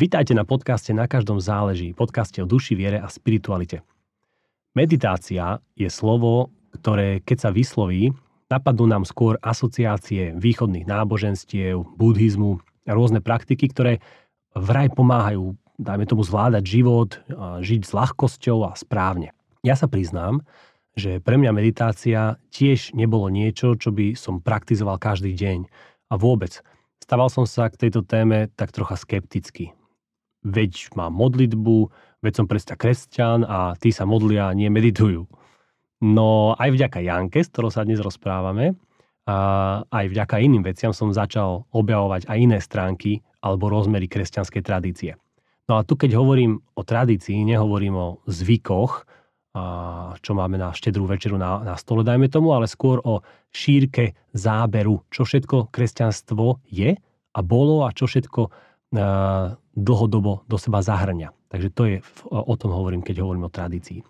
Vítajte na podcaste Na každom záleží, podcaste o duši, viere a spiritualite. Meditácia je slovo, ktoré keď sa vysloví, napadnú nám skôr asociácie východných náboženstiev, buddhizmu a rôzne praktiky, ktoré vraj pomáhajú, dajme tomu, zvládať život, žiť s ľahkosťou a správne. Ja sa priznám, že pre mňa meditácia tiež nebolo niečo, čo by som praktizoval každý deň. A vôbec. Stával som sa k tejto téme tak trocha skepticky veď mám modlitbu, veď som predsa kresťan a tí sa modlia, nie meditujú. No aj vďaka Janke, s ktorou sa dnes rozprávame, a aj vďaka iným veciam som začal objavovať aj iné stránky alebo rozmery kresťanskej tradície. No a tu keď hovorím o tradícii, nehovorím o zvykoch, a čo máme na štedrú večeru na, na stole, dajme tomu, ale skôr o šírke záberu, čo všetko kresťanstvo je a bolo a čo všetko dlhodobo do seba zahrňa. Takže to je, o tom hovorím, keď hovorím o tradícii.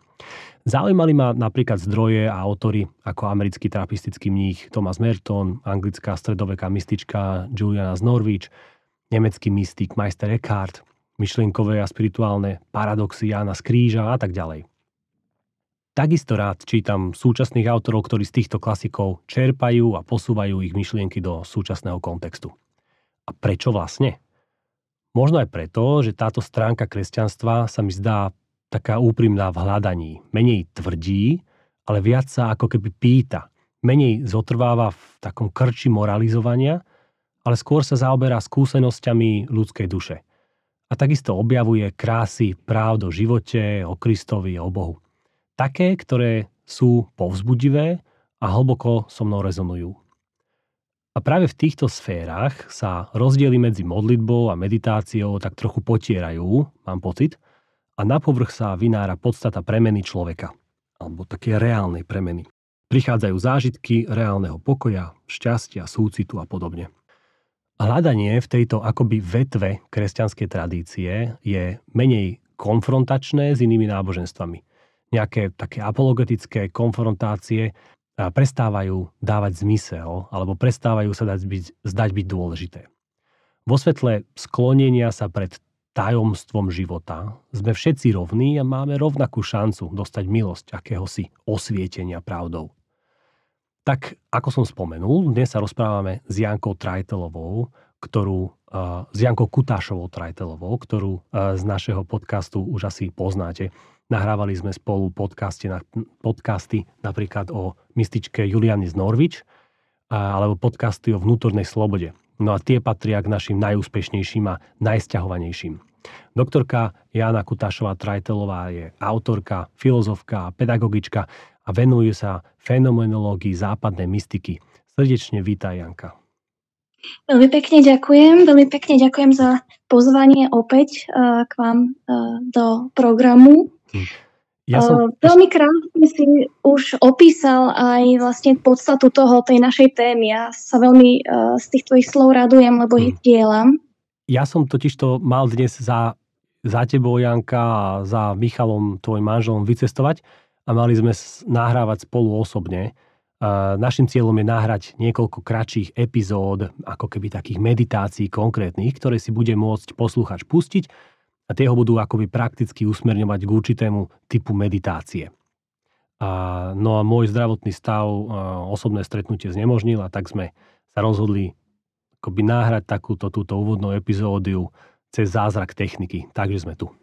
Zaujímali ma napríklad zdroje a autory ako americký trapistický mních Thomas Merton, anglická stredoveká mystička Juliana z Norwich, nemecký mystik Meister Eckhart, myšlienkové a spirituálne paradoxy Jana z a tak ďalej. Takisto rád čítam súčasných autorov, ktorí z týchto klasikov čerpajú a posúvajú ich myšlienky do súčasného kontextu. A prečo vlastne? Možno aj preto, že táto stránka kresťanstva sa mi zdá taká úprimná v hľadaní. Menej tvrdí, ale viac sa ako keby pýta. Menej zotrváva v takom krči moralizovania, ale skôr sa zaoberá skúsenosťami ľudskej duše. A takisto objavuje krásy práv do živote, o Kristovi, o Bohu. Také, ktoré sú povzbudivé a hlboko so mnou rezonujú. A práve v týchto sférach sa rozdiely medzi modlitbou a meditáciou tak trochu potierajú, mám pocit, a na povrch sa vynára podstata premeny človeka, alebo také reálnej premeny. Prichádzajú zážitky reálneho pokoja, šťastia, súcitu a podobne. Hľadanie v tejto akoby vetve kresťanskej tradície je menej konfrontačné s inými náboženstvami. Nejaké také apologetické konfrontácie prestávajú dávať zmysel alebo prestávajú sa dať byť, zdať byť dôležité. Vo svetle sklonenia sa pred tajomstvom života sme všetci rovní a máme rovnakú šancu dostať milosť akéhosi osvietenia pravdou. Tak, ako som spomenul, dnes sa rozprávame s Jankou Trajtelovou, ktorú, s Jankou Kutášovou Trajtelovou, ktorú z našeho podcastu už asi poznáte. Nahrávali sme spolu podcasty, podcasty napríklad o mystičke Juliany z Norvič, alebo podcasty o vnútornej slobode. No a tie patria k našim najúspešnejším a najsťahovanejším. Doktorka Jana Kutášová Trajtelová je autorka, filozofka a pedagogička a venuje sa fenomenológii západnej mystiky. Srdečne vítaj, Janka. Veľmi pekne ďakujem. Veľmi pekne ďakujem za pozvanie opäť uh, k vám uh, do programu. Ja som... Uh, veľmi krásne si už opísal aj vlastne podstatu toho, tej našej témy. Ja sa veľmi uh, z tých tvojich slov radujem, lebo hmm. ich dielam. Ja som totiž to mal dnes za, za tebou, Janka, a za Michalom, tvojim manželom, vycestovať a mali sme nahrávať spolu osobne. Uh, našim cieľom je nahrať niekoľko kratších epizód, ako keby takých meditácií konkrétnych, ktoré si bude môcť poslúchač pustiť a tie ho budú akoby prakticky usmerňovať k určitému typu meditácie. A, no a môj zdravotný stav a, osobné stretnutie znemožnil a tak sme sa rozhodli akoby náhrať takúto túto úvodnú epizódiu cez zázrak techniky. Takže sme tu.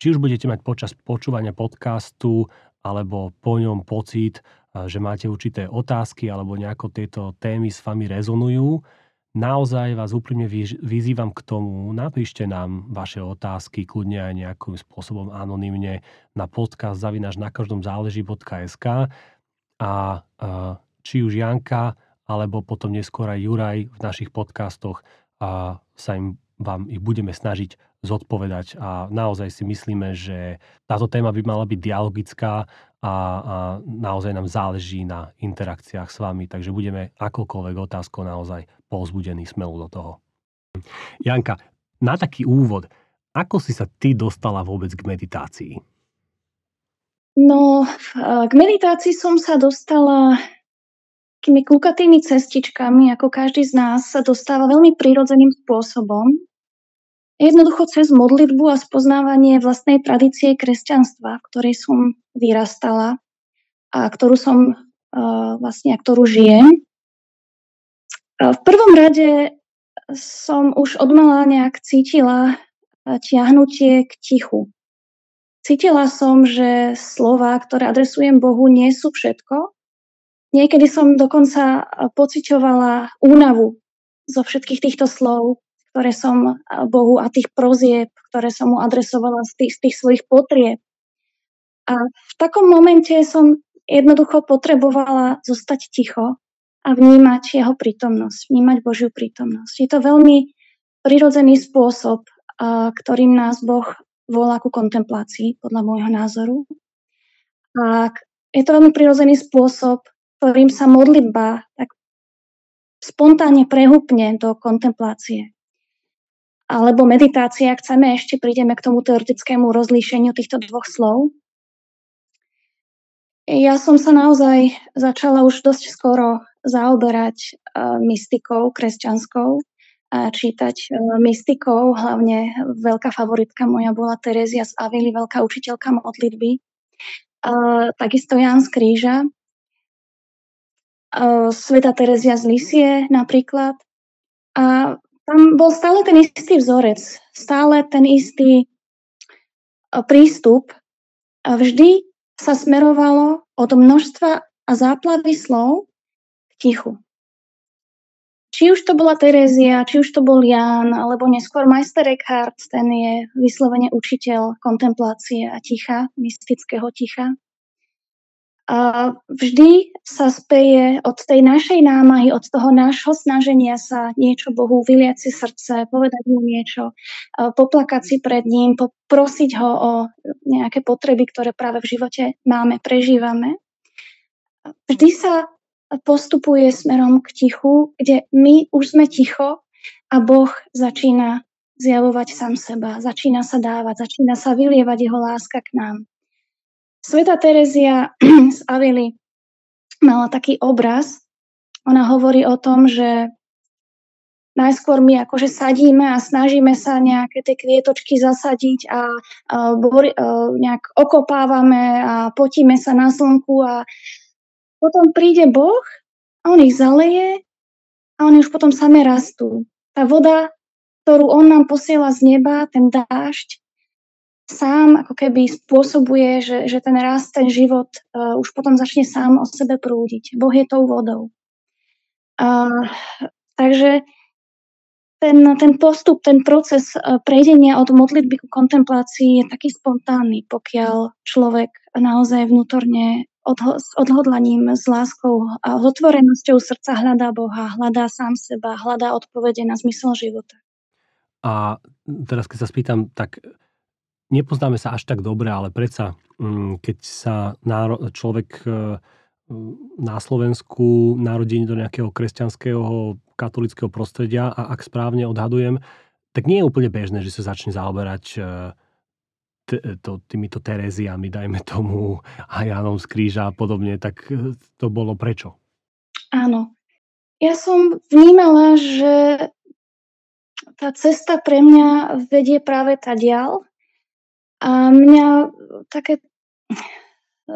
Či už budete mať počas počúvania podcastu alebo po ňom pocit, že máte určité otázky alebo nejako tieto témy s vami rezonujú, naozaj vás úprimne vyzývam k tomu, napíšte nám vaše otázky, kľudne aj nejakým spôsobom anonymne na podcast zavinaš na každom záleží.sk a, a či už Janka, alebo potom neskôr aj Juraj v našich podcastoch a sa im vám ich budeme snažiť zodpovedať. A naozaj si myslíme, že táto téma by mala byť dialogická a, a naozaj nám záleží na interakciách s vami, takže budeme akokoľvek otázkou naozaj povzbudení smelu do toho. Janka, na taký úvod, ako si sa ty dostala vôbec k meditácii? No, k meditácii som sa dostala takými kľukatými cestičkami, ako každý z nás sa dostáva veľmi prirodzeným spôsobom. Jednoducho cez modlitbu a spoznávanie vlastnej tradície kresťanstva, v ktorej som vyrastala a ktorú som uh, vlastne, a ktorú žijem. V prvom rade som už od mala nejak cítila ťahnutie k tichu. Cítila som, že slova, ktoré adresujem Bohu, nie sú všetko. Niekedy som dokonca pociťovala únavu zo všetkých týchto slov, ktoré som Bohu a tých prozieb, ktoré som mu adresovala z tých, z tých svojich potrieb. A v takom momente som jednoducho potrebovala zostať ticho a vnímať jeho prítomnosť, vnímať Božiu prítomnosť. Je to veľmi prirodzený spôsob, ktorým nás Boh volá ku kontemplácii, podľa môjho názoru. A je to veľmi prirodzený spôsob, ktorým sa modlitba tak spontánne prehúpne do kontemplácie. Alebo meditácia, ak chceme, ešte prídeme k tomu teoretickému rozlíšeniu týchto dvoch slov. Ja som sa naozaj začala už dosť skoro zaoberať uh, mystikou kresťanskou čítať e, mystikov, hlavne veľká favoritka moja bola Terezia z Avily, veľká učiteľka modlitby. Takisto Jan z Kríža, Sveta Terezia z Lisie napríklad. A tam bol stále ten istý vzorec, stále ten istý e, prístup. A vždy sa smerovalo od množstva a záplavy slov k tichu. Či už to bola Terézia, či už to bol Jan, alebo neskôr majster Eckhart, ten je vyslovene učiteľ kontemplácie a ticha, mystického ticha. Vždy sa speje od tej našej námahy, od toho nášho snaženia sa niečo Bohu vyliať si srdce, povedať mu niečo, poplakať si pred ním, poprosiť ho o nejaké potreby, ktoré práve v živote máme, prežívame. Vždy sa postupuje smerom k tichu, kde my už sme ticho a Boh začína zjavovať sám seba, začína sa dávať, začína sa vylievať jeho láska k nám. Sveta Terezia z Avily mala taký obraz, ona hovorí o tom, že najskôr my akože sadíme a snažíme sa nejaké tie kvietočky zasadiť a, a, bor, a nejak okopávame a potíme sa na slnku a potom príde Boh a on ich zaleje a oni už potom same rastú. Tá voda, ktorú on nám posiela z neba, ten dážď, sám ako keby spôsobuje, že, že ten rast, ten život uh, už potom začne sám o sebe prúdiť. Boh je tou vodou. Uh, takže ten, ten postup, ten proces uh, prejdenia od modlitby ku kontemplácii je taký spontánny, pokiaľ človek naozaj vnútorne odho- s odhodlaním, s láskou a otvorenosťou srdca hľadá Boha, hľadá sám seba, hľadá odpovede na zmysel života. A teraz keď sa spýtam, tak nepoznáme sa až tak dobre, ale predsa, mm, keď sa človek e, na Slovensku narodí do nejakého kresťanského, katolického prostredia a ak správne odhadujem, tak nie je úplne bežné, že sa začne zaoberať e, to, týmito Tereziami, dajme tomu, a Janom z kríža a podobne, tak e, to bolo prečo? Áno. Ja som vnímala, že tá cesta pre mňa vedie práve tá dial a mňa také e,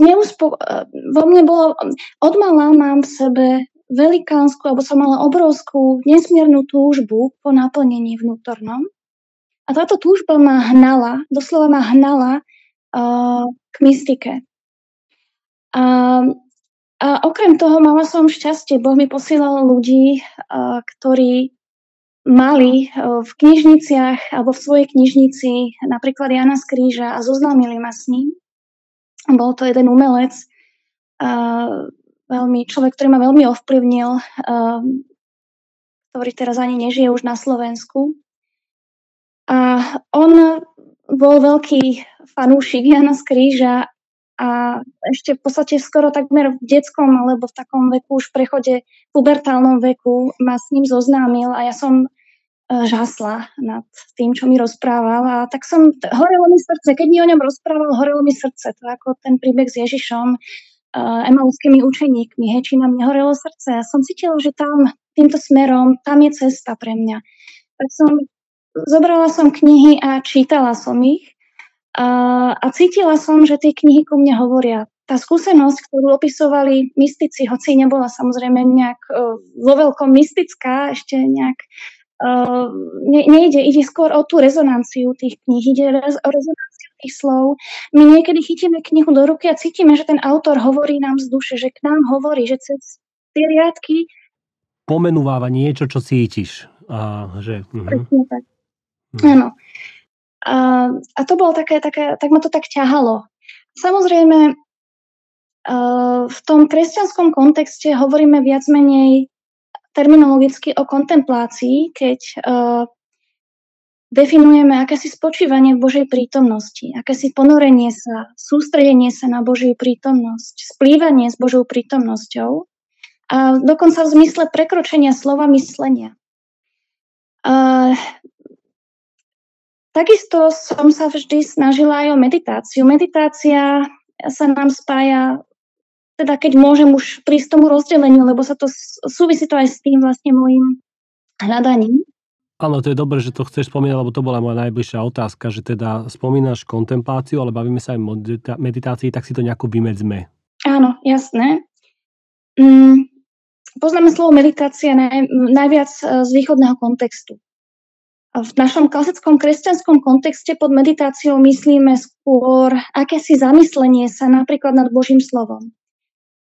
neuspo- e, vo mne bolo, odmala mám v sebe velikánsku, alebo som mala obrovskú, nesmiernu túžbu po naplnení vnútornom. A táto túžba ma hnala, doslova ma hnala uh, k mystike. A, a okrem toho mala som šťastie, Boh mi posielal ľudí, uh, ktorí mali uh, v knižniciach alebo v svojej knižnici napríklad Jana z Kríža a zoznámili ma s ním. Bol to jeden umelec, uh, veľmi, človek, ktorý ma veľmi ovplyvnil, uh, ktorý teraz ani nežije už na Slovensku. A on bol veľký fanúšik Jana z Kríža a ešte v podstate skoro takmer v detskom alebo v takom veku, už v prechode pubertálnom veku ma s ním zoznámil a ja som žasla nad tým, čo mi rozprával a tak som, horelo mi srdce, keď mi o ňom rozprával, horelo mi srdce, to ako ten príbeh s Ježišom, uh, emauskými učeníkmi, hej, či na mne horelo srdce. Ja som cítila, že tam, týmto smerom, tam je cesta pre mňa. Tak som zobrala som knihy a čítala som ich a, a cítila som, že tie knihy ku mne hovoria. Tá skúsenosť, ktorú opisovali mystici, hoci nebola samozrejme nejak uh, vo veľkom mystická, ešte nejak uh, ne, nejde, ide skôr o tú rezonanciu tých kníh, ide o rezonanciu tých slov. My niekedy chytíme knihu do ruky a cítime, že ten autor hovorí nám z duše, že k nám hovorí, že cez tie riadky pomenúváva niečo, čo cítiš. A, že, uh-huh. tak. Uh-huh. Áno. A, a to bolo také, také, tak ma to tak ťahalo. Samozrejme, v tom kresťanskom kontexte hovoríme viac menej terminologicky o kontemplácii, keď definujeme akési spočívanie v Božej prítomnosti, akési ponorenie sa, sústredenie sa na Božiu prítomnosť, splývanie s Božou prítomnosťou a dokonca v zmysle prekročenia slova myslenia. A Takisto som sa vždy snažila aj o meditáciu. Meditácia sa nám spája, teda keď môžem už prísť tomu rozdeleniu, lebo sa to súvisí to aj s tým vlastne môjim hľadaním. Áno, to je dobré, že to chceš spomínať, lebo to bola moja najbližšia otázka, že teda spomínaš kontempláciu, ale bavíme sa aj o meditácii, tak si to nejako vymedzme. Áno, jasné. Mm, poznáme slovo meditácia naj, najviac e, z východného kontextu. V našom klasickom kresťanskom kontexte pod meditáciou myslíme skôr akési zamyslenie sa napríklad nad Božím slovom.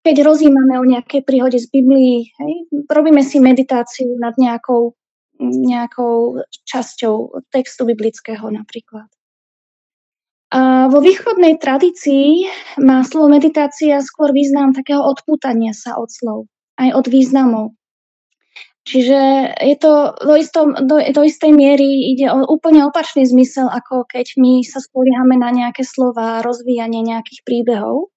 Keď rozímame o nejakej príhode z Biblii, hej, robíme si meditáciu nad nejakou, nejakou časťou textu biblického napríklad. A vo východnej tradícii má slovo meditácia skôr význam takého odpútania sa od slov, aj od významov. Čiže je to do, istom, do, do istej miery ide o úplne opačný zmysel, ako keď my sa spoliehame na nejaké slova, rozvíjanie nejakých príbehov.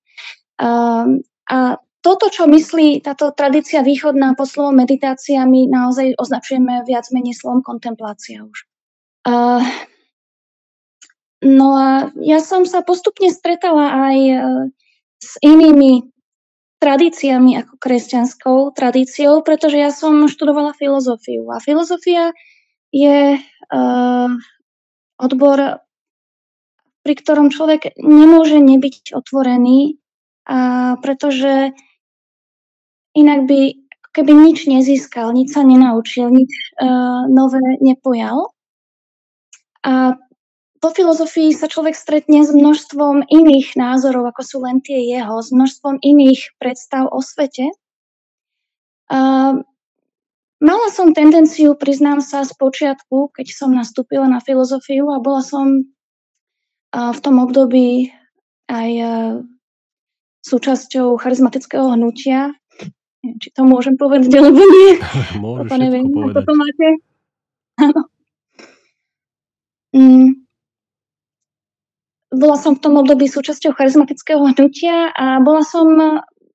Um, a toto, čo myslí táto tradícia východná pod slovom meditácia, my naozaj označujeme viac menej slovom kontemplácia už. Uh, no a ja som sa postupne stretala aj uh, s inými tradíciami ako kresťanskou tradíciou, pretože ja som študovala filozofiu a filozofia je uh, odbor, pri ktorom človek nemôže nebyť otvorený, a pretože inak by keby nič nezískal, nič sa nenaučil, nič uh, nové nepojal. A po filozofii sa človek stretne s množstvom iných názorov, ako sú len tie jeho, s množstvom iných predstav o svete. Uh, mala som tendenciu, priznám sa, z počiatku, keď som nastúpila na filozofiu a bola som uh, v tom období aj uh, súčasťou charizmatického hnutia. Či to môžem povedať, alebo nie. Môžeš to neviem, povedať. to máte. Áno. Mm, bola som v tom období súčasťou charizmatického hnutia a bola som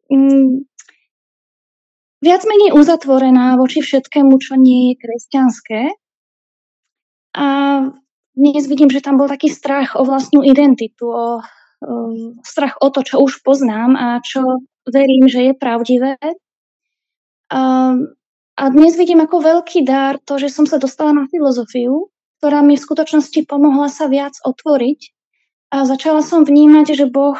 mm, viac menej uzatvorená voči všetkému, čo nie je kresťanské. A dnes vidím, že tam bol taký strach o vlastnú identitu, o strach o to, čo už poznám a čo verím, že je pravdivé. A, a dnes vidím ako veľký dar to, že som sa dostala na filozofiu, ktorá mi v skutočnosti pomohla sa viac otvoriť a začala som vnímať, že Boh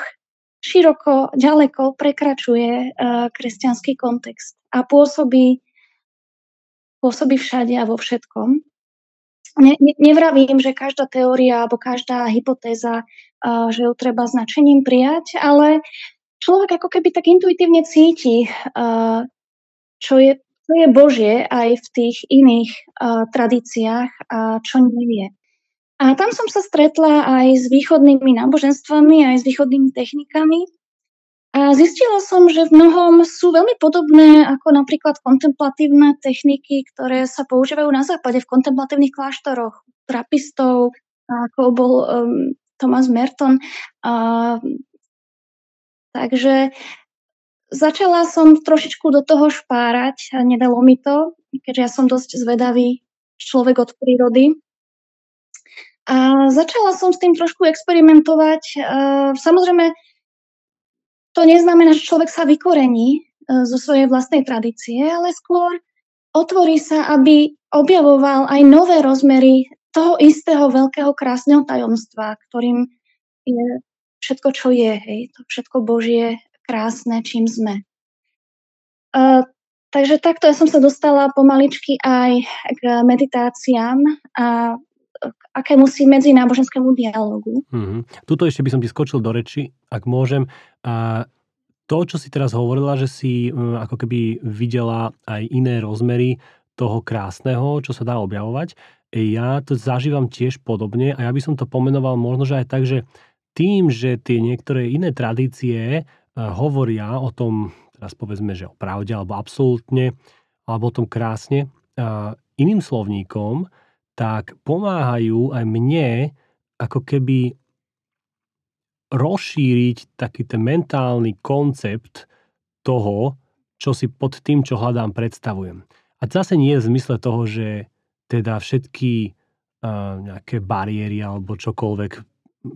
široko, ďaleko prekračuje uh, kresťanský kontext a pôsobí, pôsobí všade a vo všetkom. Ne, ne, nevravím, že každá teória alebo každá hypotéza, uh, že ju treba značením prijať, ale človek ako keby tak intuitívne cíti, uh, čo, je, čo je Božie aj v tých iných uh, tradíciách a čo nie je. A tam som sa stretla aj s východnými náboženstvami, aj s východnými technikami. A zistila som, že v mnohom sú veľmi podobné ako napríklad kontemplatívne techniky, ktoré sa používajú na západe v kontemplatívnych kláštoroch, trapistov, ako bol um, Thomas Merton. A, takže začala som trošičku do toho špárať a nedalo mi to, keďže ja som dosť zvedavý človek od prírody. A začala som s tým trošku experimentovať. Samozrejme, to neznamená, že človek sa vykorení e, zo svojej vlastnej tradície, ale skôr otvorí sa, aby objavoval aj nové rozmery toho istého veľkého krásneho tajomstva, ktorým je všetko, čo je, hej, to všetko Božie krásne, čím sme. Uh, takže takto ja som sa dostala pomaličky aj k meditáciám a akému si medzináboženskému dialogu. Mm-hmm. Tuto ešte by som ti skočil do reči, ak môžem. A to, čo si teraz hovorila, že si hm, ako keby videla aj iné rozmery toho krásneho, čo sa dá objavovať, ja to zažívam tiež podobne a ja by som to pomenoval možno, že aj tak, že tým, že tie niektoré iné tradície eh, hovoria o tom, teraz povedzme, že o pravde alebo absolútne, alebo o tom krásne, iným slovníkom, tak pomáhajú aj mne ako keby rozšíriť taký ten mentálny koncept toho, čo si pod tým, čo hľadám, predstavujem. A zase nie je v zmysle toho, že teda všetky uh, nejaké bariéry alebo čokoľvek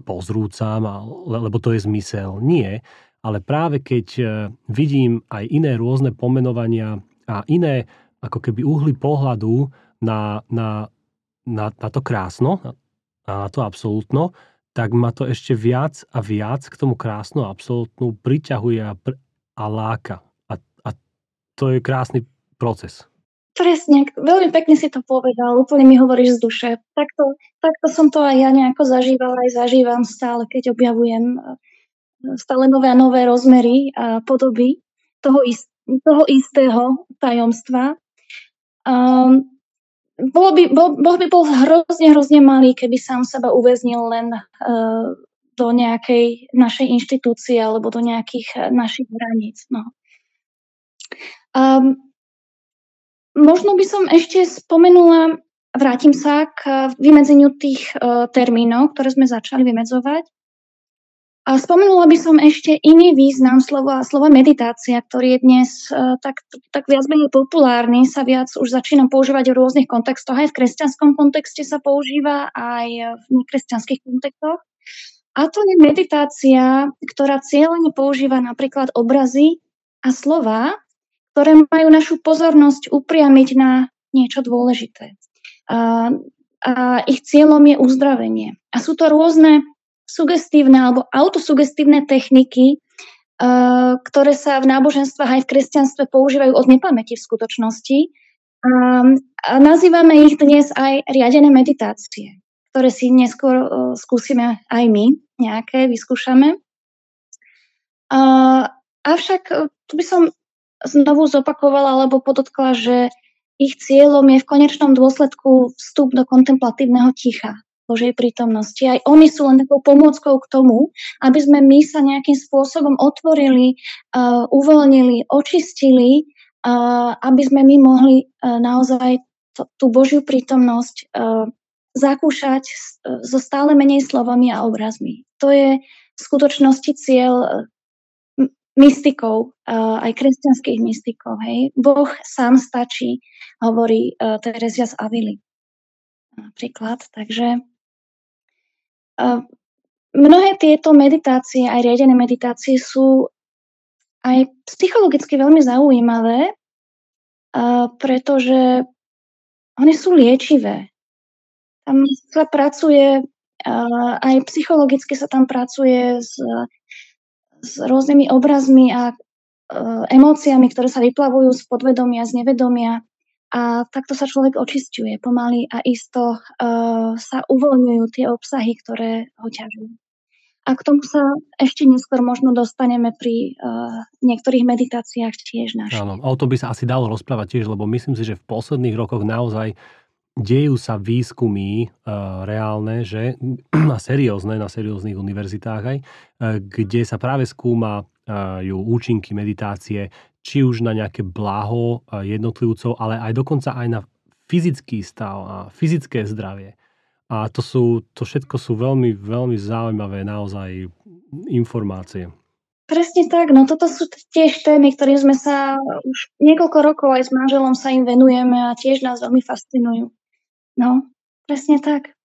pozrúcam, lebo to je zmysel. Nie, ale práve keď uh, vidím aj iné rôzne pomenovania a iné ako keby uhly pohľadu na, na, na, na to krásno a na to absolútno, tak ma to ešte viac a viac k tomu krásnu absolútnu priťahuje a, pr- a láka. A, a to je krásny proces. Presne, veľmi pekne si to povedal, úplne mi hovoríš z duše. Takto, takto som to aj ja nejako zažívala, aj zažívam stále, keď objavujem e, stále nové a nové rozmery a podoby toho, ist, toho istého tajomstva. Um, bolo by, bol, Boh by bol hrozne, hrozne malý, keby sám seba uväznil len uh, do nejakej našej inštitúcie alebo do nejakých uh, našich hraníc. No. Um, možno by som ešte spomenula, vrátim sa k vymedzeniu tých uh, termínov, ktoré sme začali vymedzovať. Spomenula by som ešte iný význam slova, slova meditácia, ktorý je dnes uh, tak, tak viac menej populárny, sa viac už začína používať v rôznych kontextoch. Aj v kresťanskom kontexte sa používa, aj v nekresťanských kontextoch. A to je meditácia, ktorá cieľene používa napríklad obrazy a slova, ktoré majú našu pozornosť upriamiť na niečo dôležité. A, a ich cieľom je uzdravenie. A sú to rôzne sugestívne alebo autosugestívne techniky, uh, ktoré sa v náboženstvách aj v kresťanstve používajú od nepamäti v skutočnosti. A nazývame ich dnes aj riadené meditácie, ktoré si neskôr uh, skúsime aj my nejaké, vyskúšame. Avšak tu by som znovu zopakovala alebo podotkla, že ich cieľom je v konečnom dôsledku vstup do kontemplatívneho ticha. Božej prítomnosti. Aj oni sú len takou pomôckou k tomu, aby sme my sa nejakým spôsobom otvorili, uh, uvoľnili, očistili, uh, aby sme my mohli uh, naozaj to, tú Božiu prítomnosť uh, zakúšať uh, so stále menej slovami a obrazmi. To je v skutočnosti cieľ uh, mystikov, aj kresťanských mystikov. Hej. Boh sám stačí, hovorí uh, Terezia z Avily napríklad. Takže mnohé tieto meditácie, aj riadené meditácie sú aj psychologicky veľmi zaujímavé, pretože oni sú liečivé. Tam sa pracuje, aj psychologicky sa tam pracuje s, s rôznymi obrazmi a emóciami, ktoré sa vyplavujú z podvedomia, z nevedomia. A takto sa človek očisťuje pomaly a isto uh, sa uvoľňujú tie obsahy, ktoré ho ťažujú. A k tomu sa ešte neskôr možno dostaneme pri uh, niektorých meditáciách tiež našich. Áno, o tom by sa asi dalo rozprávať tiež, lebo myslím si, že v posledných rokoch naozaj dejú sa výskumy uh, reálne, že a seriózne na serióznych univerzitách aj, uh, kde sa práve skúma ju účinky meditácie či už na nejaké blaho jednotlivcov, ale aj dokonca aj na fyzický stav a fyzické zdravie. A to, sú, to všetko sú veľmi, veľmi zaujímavé naozaj informácie. Presne tak, no toto sú tiež témy, ktorým sme sa už niekoľko rokov aj s manželom sa im venujeme a tiež nás veľmi fascinujú. No, presne tak.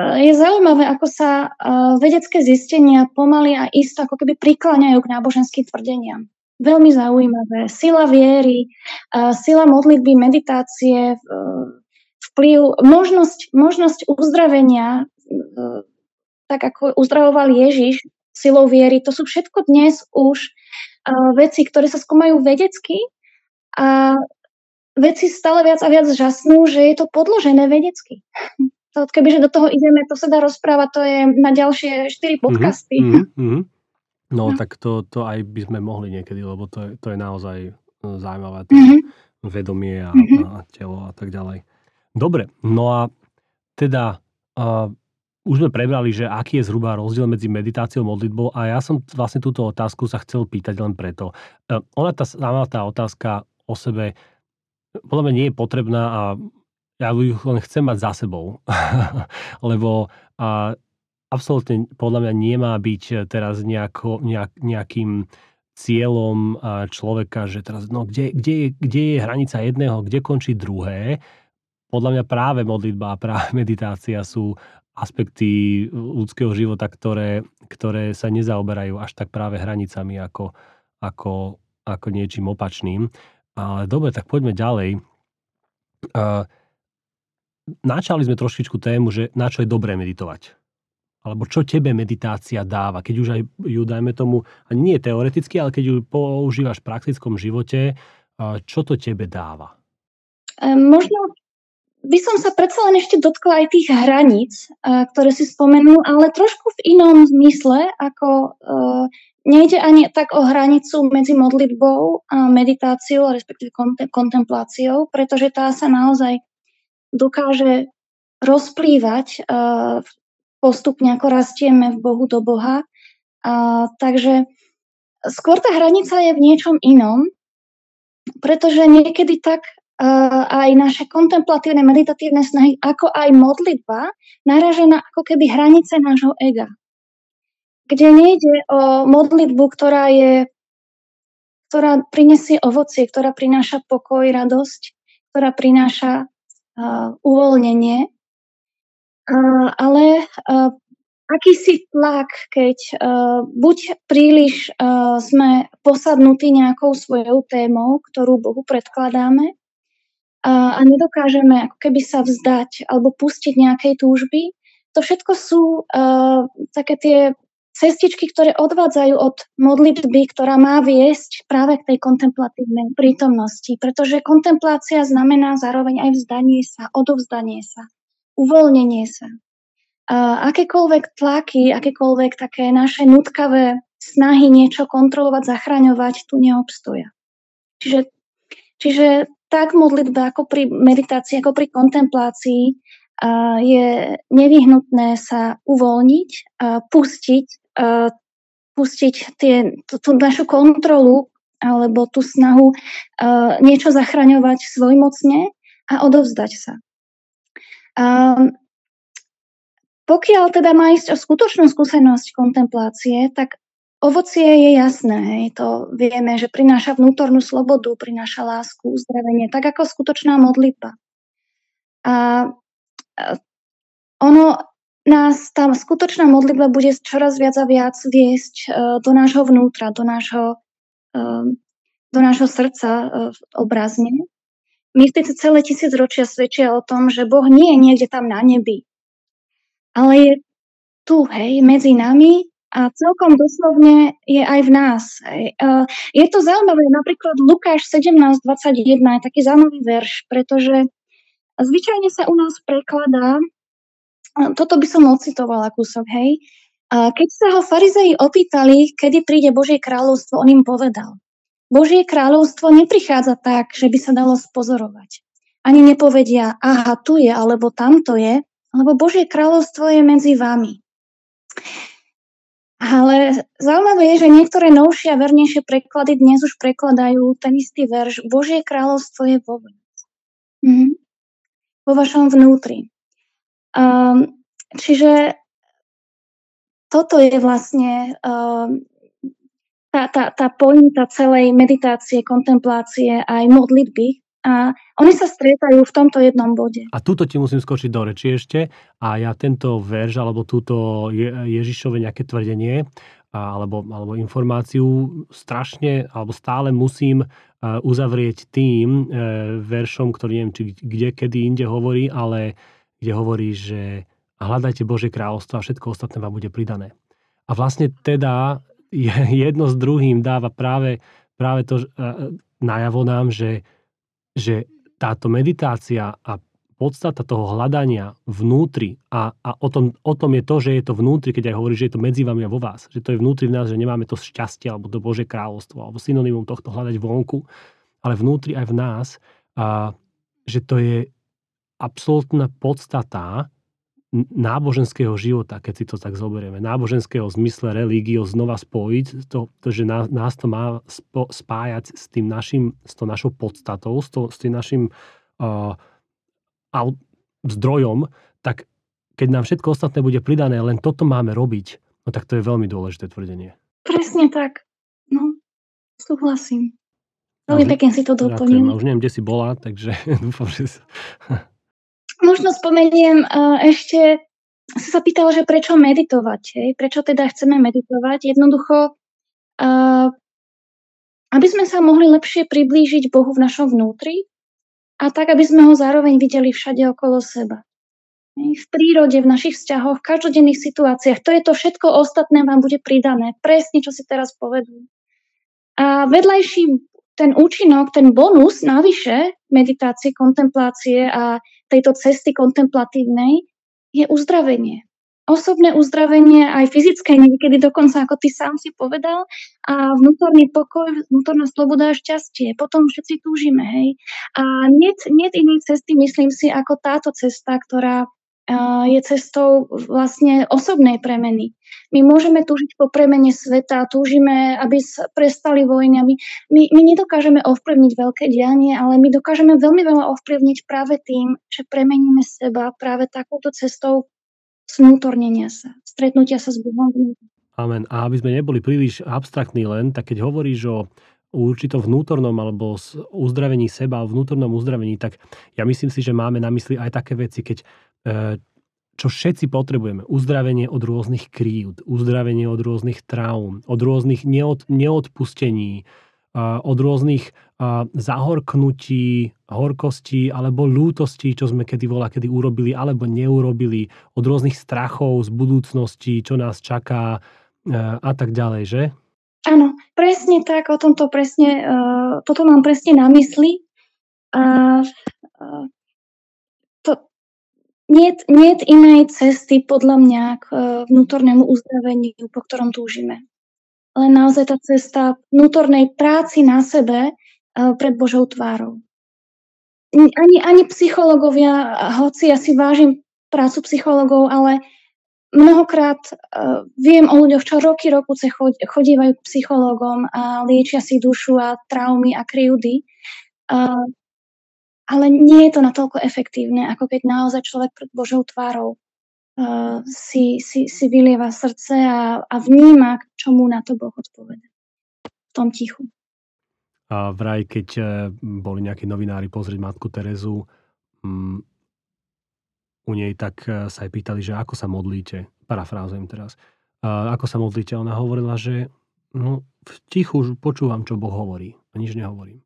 Je zaujímavé, ako sa vedecké zistenia pomaly a isto ako keby prikláňajú k náboženským tvrdeniam. Veľmi zaujímavé. Sila viery, sila modlitby, meditácie v vplyv, možnosť, možnosť uzdravenia, uh, tak ako uzdravoval Ježiš silou viery, to sú všetko dnes už uh, veci, ktoré sa skúmajú vedecky a veci stále viac a viac žasnú, že je to podložené vedecky. To, kebyže do toho ideme, to sa dá rozprávať, to je na ďalšie 4 mhm, podcasty. Mm-hmm, mm-hmm. No, no tak to, to aj by sme mohli niekedy, lebo to je, to je naozaj e, zaujímavé. To mm-hmm. vedomie a, mm-hmm. a telo a tak ďalej. Dobre, no a teda uh, už sme prebrali, že aký je zhruba rozdiel medzi meditáciou a modlitbou a ja som vlastne túto otázku sa chcel pýtať len preto. Uh, ona tá sama tá otázka o sebe podľa mňa nie je potrebná a ja ju len chcem mať za sebou. Lebo a, absolútne podľa mňa nemá byť teraz nejako, nejak, nejakým cieľom človeka, že teraz, no kde, kde, je, kde je hranica jedného, kde končí druhé. Podľa mňa práve modlitba a práve meditácia sú aspekty ľudského života, ktoré, ktoré sa nezaoberajú až tak práve hranicami ako, ako, ako niečím opačným. Ale dobre, tak poďme ďalej. Uh, načali sme trošičku tému, že na čo je dobré meditovať. Alebo čo tebe meditácia dáva, keď už aj ju, dajme tomu, nie teoreticky, ale keď ju používaš v praktickom živote, čo to tebe dáva? Možno by som sa predsa len ešte dotkla aj tých hraníc, ktoré si spomenul, ale trošku v inom zmysle, ako nejde ani tak o hranicu medzi modlitbou a meditáciou, respektíve kontempláciou, pretože tá sa naozaj dokáže rozplývať postupne, ako rastieme v Bohu do Boha. Uh, takže skôr tá hranica je v niečom inom, pretože niekedy tak uh, aj naše kontemplatívne, meditatívne snahy, ako aj modlitba, naražia na ako keby hranice nášho ega. Kde nejde o modlitbu, ktorá je ktorá prinesie ovocie, ktorá prináša pokoj, radosť, ktorá prináša uvoľnenie, ale akýsi tlak, keď buď príliš sme posadnutí nejakou svojou témou, ktorú Bohu predkladáme a nedokážeme ako keby sa vzdať alebo pustiť nejakej túžby, to všetko sú také tie cestičky, ktoré odvádzajú od modlitby, ktorá má viesť práve k tej kontemplatívnej prítomnosti, pretože kontemplácia znamená zároveň aj vzdanie sa, odovzdanie sa, uvoľnenie sa. A akékoľvek tlaky, akékoľvek také naše nutkavé snahy niečo kontrolovať, zachraňovať, tu neobstoja. Čiže, čiže tak modlitba ako pri meditácii, ako pri kontemplácii je nevyhnutné sa uvoľniť, pustiť pustiť tie, tú, tú našu kontrolu alebo tú snahu niečo zachraňovať svojmocne a odovzdať sa. Um, pokiaľ teda má ísť o skutočnú skúsenosť kontemplácie, tak ovocie je jasné. To vieme, že prináša vnútornú slobodu, prináša lásku, uzdravenie, tak ako skutočná modlitba. A ono nás tá skutočná modlitba bude čoraz viac a viac viesť uh, do nášho vnútra, do nášho, uh, do nášho srdca uh, obrazne. Mystici celé tisíc ročia svedčia o tom, že Boh nie je niekde tam na nebi, ale je tu, hej, medzi nami a celkom doslovne je aj v nás. Hej. Uh, je to zaujímavé, napríklad Lukáš 17.21 je taký zaujímavý verš, pretože zvyčajne sa u nás prekladá toto by som ocitovala kúsok, hej. A keď sa ho farizei opýtali, kedy príde Božie kráľovstvo, on im povedal. Božie kráľovstvo neprichádza tak, že by sa dalo spozorovať. Ani nepovedia, aha, tu je, alebo tamto je, lebo Božie kráľovstvo je medzi vami. Ale zaujímavé je, že niektoré novšie a vernejšie preklady dnes už prekladajú ten istý verš Božie kráľovstvo je vo vás. Mhm. Vo vašom vnútri. Um, čiže toto je vlastne um, tá, tá, tá pointa celej meditácie, kontemplácie aj modlitby. A oni sa strietajú v tomto jednom bode. A túto ti musím skočiť do reči ešte. A ja tento verž, alebo túto Je- Ježišové nejaké tvrdenie, alebo, alebo informáciu strašne alebo stále musím uzavrieť tým veršom, ktorý neviem, či kde, kedy inde hovorí, ale kde hovorí, že hľadajte Bože kráľovstvo a všetko ostatné vám bude pridané. A vlastne teda jedno s druhým dáva práve, práve to najavo nám, že, že táto meditácia a podstata toho hľadania vnútri a, a o, tom, o tom je to, že je to vnútri, keď aj hovorí, že je to medzi vami a vo vás. Že to je vnútri v nás, že nemáme to šťastie alebo to Bože kráľovstvo alebo synonymum tohto hľadať vonku, ale vnútri aj v nás. A, že to je absolútna podstata náboženského života, keď si to tak zoberieme, náboženského zmysle religiou znova spojiť, to, to že nás, nás to má spo, spájať s tým našim, s to našou podstatou, s, to, s tým našim uh, zdrojom, tak keď nám všetko ostatné bude pridané, len toto máme robiť, no tak to je veľmi dôležité tvrdenie. Presne tak. No, súhlasím. Veľmi pekne si to doplnil. Už neviem, kde si bola, takže dúfam, že... Možno spomeniem uh, ešte, si sa pýtala, že prečo meditovať, hej? prečo teda chceme meditovať. Jednoducho, uh, aby sme sa mohli lepšie priblížiť Bohu v našom vnútri, a tak, aby sme ho zároveň videli všade okolo seba. V prírode, v našich vzťahoch, v každodenných situáciách. To je to všetko ostatné vám bude pridané. Presne, čo si teraz povedú. A vedľajší ten účinok, ten bonus navyše meditácie, kontemplácie a tejto cesty kontemplatívnej je uzdravenie osobné uzdravenie, aj fyzické, niekedy dokonca, ako ty sám si povedal, a vnútorný pokoj, vnútorná sloboda a šťastie. Potom všetci túžime, hej. A nie, nie cesty, myslím si, ako táto cesta, ktorá je cestou vlastne osobnej premeny. My môžeme túžiť po premene sveta, túžime, aby prestali vojny. My, my, nedokážeme ovplyvniť veľké dianie, ale my dokážeme veľmi veľa ovplyvniť práve tým, že premeníme seba práve takouto cestou vnútornenia sa, stretnutia sa s Bohom. Amen. A aby sme neboli príliš abstraktní len, tak keď hovoríš o určitom vnútornom alebo uzdravení seba, o vnútornom uzdravení, tak ja myslím si, že máme na mysli aj také veci, keď čo všetci potrebujeme. Uzdravenie od rôznych krív, uzdravenie od rôznych traum, od rôznych neod, neodpustení, od rôznych zahorknutí, horkostí alebo lútostí, čo sme kedy volá, kedy urobili alebo neurobili, od rôznych strachov z budúcnosti, čo nás čaká a tak ďalej, že? Áno, presne tak, o tomto presne, uh, toto mám presne na mysli. A uh, nie, nie inej cesty podľa mňa k uh, vnútornému uzdraveniu, po ktorom túžime ale naozaj tá cesta vnútornej práci na sebe uh, pred Božou tvárou. Ani, ani psychológovia, hoci ja si vážim prácu psychológov, ale mnohokrát uh, viem o ľuďoch, čo roky, rokuce chod, chodívajú k psychológom a liečia si dušu a traumy a kryjúdy. Uh, ale nie je to natoľko efektívne, ako keď naozaj človek pred Božou tvárou si, si, si vylieva srdce a, a vníma, čo mu na to Boh odpoveda. V tom tichu. A vraj, keď e, boli nejakí novinári pozrieť matku Terezu, um, u nej tak e, sa aj pýtali, že ako sa modlíte. Parafrázujem teraz. A ako sa modlíte? Ona hovorila, že no, v tichu počúvam, čo Boh hovorí. A nič nehovorím.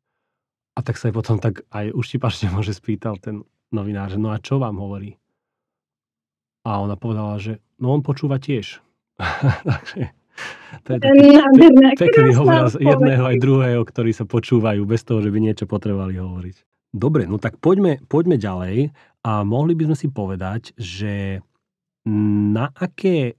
A tak sa aj potom tak aj uštipačne môže spýtal ten novinár, že no a čo vám hovorí? A ona povedala, že no on počúva tiež. Takže to je taký pekný obraz jedného aj druhého, ktorí sa počúvajú bez toho, že by niečo potrebovali hovoriť. Dobre, no tak poďme, poďme ďalej a mohli by sme si povedať, že na aké,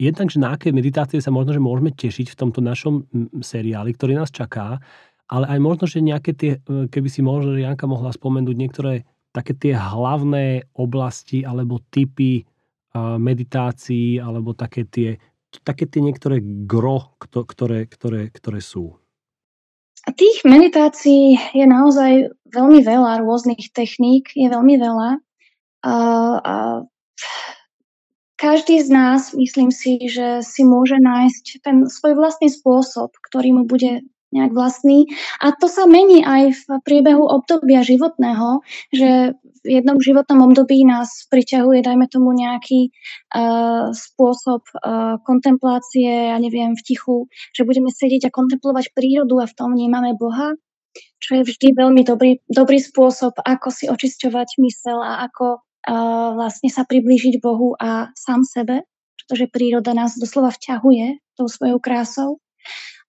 jednak, že na aké meditácie sa možno, že môžeme tešiť v tomto našom seriáli, ktorý nás čaká, ale aj možno, že nejaké tie, keby si možno Janka mohla spomenúť niektoré také tie hlavné oblasti alebo typy meditácií alebo také tie, také tie niektoré gro, ktoré, ktoré, ktoré sú? Tých meditácií je naozaj veľmi veľa, rôznych techník je veľmi veľa. Každý z nás, myslím si, že si môže nájsť ten svoj vlastný spôsob, ktorý mu bude nejak vlastný. A to sa mení aj v priebehu obdobia životného, že v jednom životnom období nás priťahuje, dajme tomu, nejaký uh, spôsob uh, kontemplácie, ja neviem, v tichu, že budeme sedieť a kontemplovať prírodu a v tom vnímame Boha, čo je vždy veľmi dobrý, dobrý spôsob, ako si očisťovať mysel a ako uh, vlastne sa priblížiť Bohu a sám sebe, pretože príroda nás doslova vťahuje tou svojou krásou.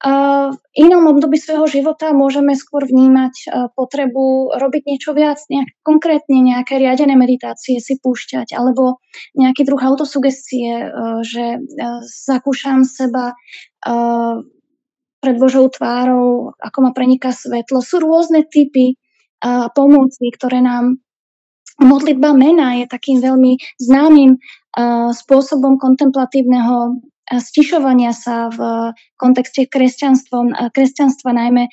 V inom období svojho života môžeme skôr vnímať e, potrebu robiť niečo viac, nejak, konkrétne nejaké riadené meditácie si púšťať, alebo nejaký druh autosugestie, e, že e, zakúšam seba pred Božou tvárou, ako ma preniká svetlo. Sú rôzne typy pomoci, ktoré nám modlitba mena je takým veľmi známym spôsobom kontemplatívneho stišovania sa v kontexte kresťanstva, najmä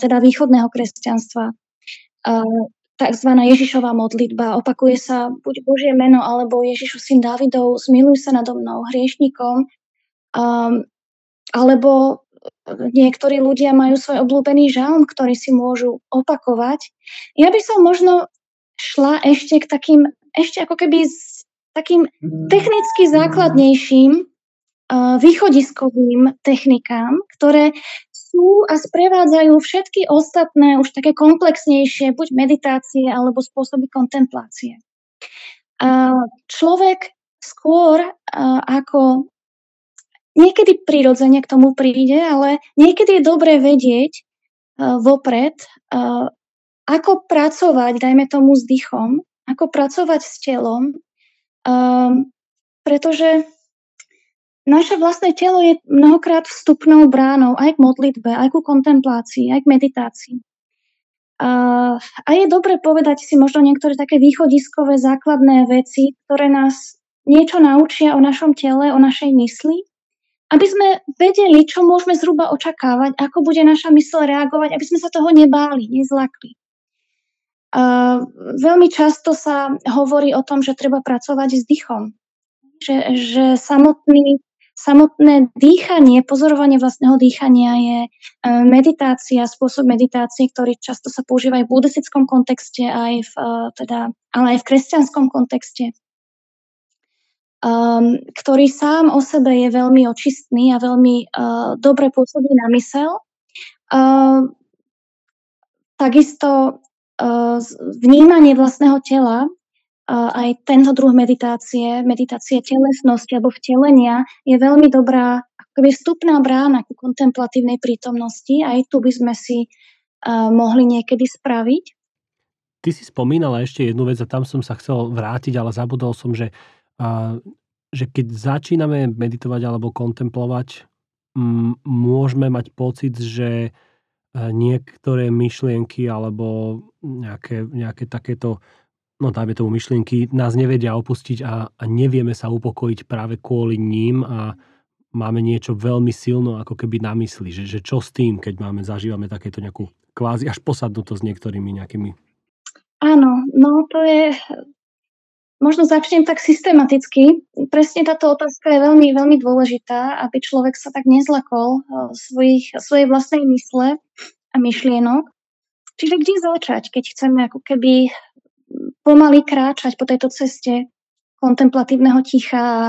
teda východného kresťanstva. Takzvaná Ježišová modlitba. Opakuje sa buď Božie meno, alebo Ježišu syn Davidov, zmiluj sa nado mnou, hriešnikom. Alebo niektorí ľudia majú svoj obľúbený žalm, ktorý si môžu opakovať. Ja by som možno šla ešte k takým, ešte ako keby s takým technicky základnejším východiskovým technikám, ktoré sú a sprevádzajú všetky ostatné, už také komplexnejšie, buď meditácie alebo spôsoby kontemplácie. Človek skôr ako niekedy prirodzene k tomu príde, ale niekedy je dobré vedieť vopred, ako pracovať, dajme tomu s dýchom, ako pracovať s telom, pretože naše vlastné telo je mnohokrát vstupnou bránou aj k modlitbe, aj ku kontemplácii, aj k meditácii. A, a je dobre povedať si možno niektoré také východiskové základné veci, ktoré nás niečo naučia o našom tele, o našej mysli, aby sme vedeli, čo môžeme zhruba očakávať, ako bude naša mysl reagovať, aby sme sa toho nebáli, nezlakli. A veľmi často sa hovorí o tom, že treba pracovať s dýchom. Že, že samotný Samotné dýchanie, pozorovanie vlastného dýchania je e, meditácia, spôsob meditácie, ktorý často sa používa aj v buddhistickom kontexte, aj v, e, teda, ale aj v kresťanskom kontexte, um, ktorý sám o sebe je veľmi očistný a veľmi uh, dobre pôsobí na mysel. Uh, takisto uh, vnímanie vlastného tela aj tento druh meditácie, meditácie telesnosti alebo vtelenia je veľmi dobrá akoby vstupná brána ku kontemplatívnej prítomnosti. Aj tu by sme si mohli niekedy spraviť. Ty si spomínala ešte jednu vec a tam som sa chcel vrátiť, ale zabudol som, že, že keď začíname meditovať alebo kontemplovať, môžeme mať pocit, že niektoré myšlienky alebo nejaké, nejaké takéto no dajme tomu myšlienky, nás nevedia opustiť a, a nevieme sa upokojiť práve kvôli ním a máme niečo veľmi silno ako keby na mysli, že, že čo s tým, keď máme, zažívame takéto nejakú kvázi až posadnutosť s niektorými nejakými... Áno, no to je... Možno začnem tak systematicky. Presne táto otázka je veľmi, veľmi dôležitá, aby človek sa tak nezlakol eh, svojich, svojej vlastnej mysle a myšlienok. Čiže kde začať, keď chceme ako keby pomaly kráčať po tejto ceste kontemplatívneho ticha a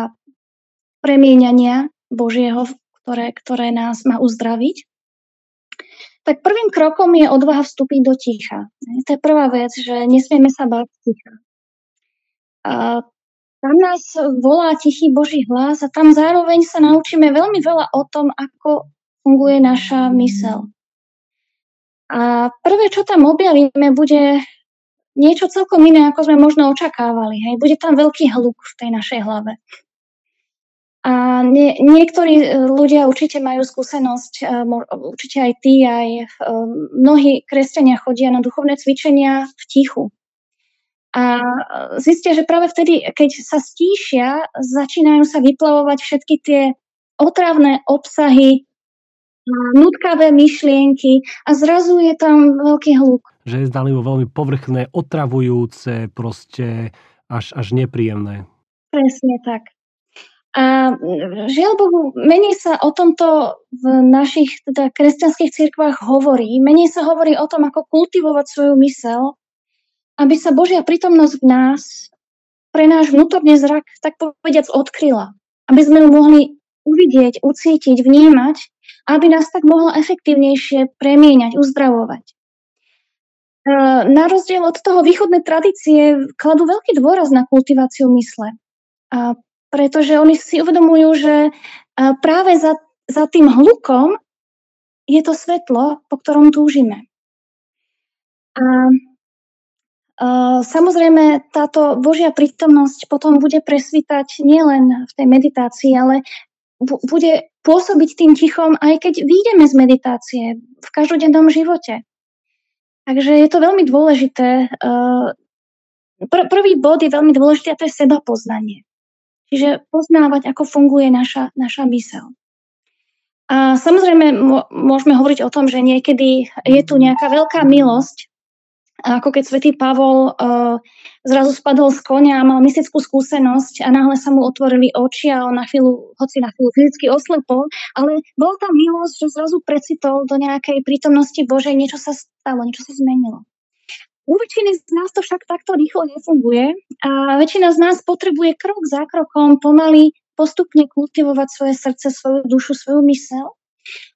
premieňania Božieho, ktoré, ktoré nás má uzdraviť, tak prvým krokom je odvaha vstúpiť do ticha. To je prvá vec, že nesmieme sa báť ticha. A tam nás volá tichý Boží hlas a tam zároveň sa naučíme veľmi veľa o tom, ako funguje naša mysel. A prvé, čo tam objavíme, bude niečo celkom iné, ako sme možno očakávali. Hej. Bude tam veľký hluk v tej našej hlave. A nie, niektorí e, ľudia určite majú skúsenosť, e, určite aj tí, aj e, mnohí kresťania chodia na duchovné cvičenia v tichu. A zistia, že práve vtedy, keď sa stíšia, začínajú sa vyplavovať všetky tie otravné obsahy nutkavé myšlienky a zrazu je tam veľký hluk. Že je zdalivo veľmi povrchné, otravujúce, proste až, až nepríjemné. Presne tak. A žiaľ Bohu, menej sa o tomto v našich teda kresťanských cirkvách hovorí. Menej sa hovorí o tom, ako kultivovať svoju mysel, aby sa Božia prítomnosť v nás pre náš vnútorný zrak, tak povediac, odkryla. Aby sme ju mohli uvidieť, ucítiť, vnímať, aby nás tak mohla efektívnejšie premieňať, uzdravovať. E, na rozdiel od toho východnej tradície kladú veľký dôraz na kultiváciu mysle. Pretože oni si uvedomujú, že práve za, za tým hlukom je to svetlo, po ktorom túžime. A Samozrejme, táto Božia prítomnosť potom bude presvítať nielen v tej meditácii, ale bude pôsobiť tým tichom, aj keď vyjdeme z meditácie v každodennom živote. Takže je to veľmi dôležité. Prvý bod je veľmi dôležitý a to je seba poznanie. Čiže poznávať, ako funguje naša, naša mysel. A samozrejme môžeme hovoriť o tom, že niekedy je tu nejaká veľká milosť, ako keď svätý Pavol uh, zrazu spadol z konia a mal mystickú skúsenosť a náhle sa mu otvorili oči a on na chvíľu, hoci na chvíľu fyzicky oslepol, ale bol tam milosť, že zrazu precitol do nejakej prítomnosti Božej, niečo sa stalo, niečo sa zmenilo. U väčšiny z nás to však takto rýchlo nefunguje a väčšina z nás potrebuje krok za krokom pomaly postupne kultivovať svoje srdce, svoju dušu, svoju mysel,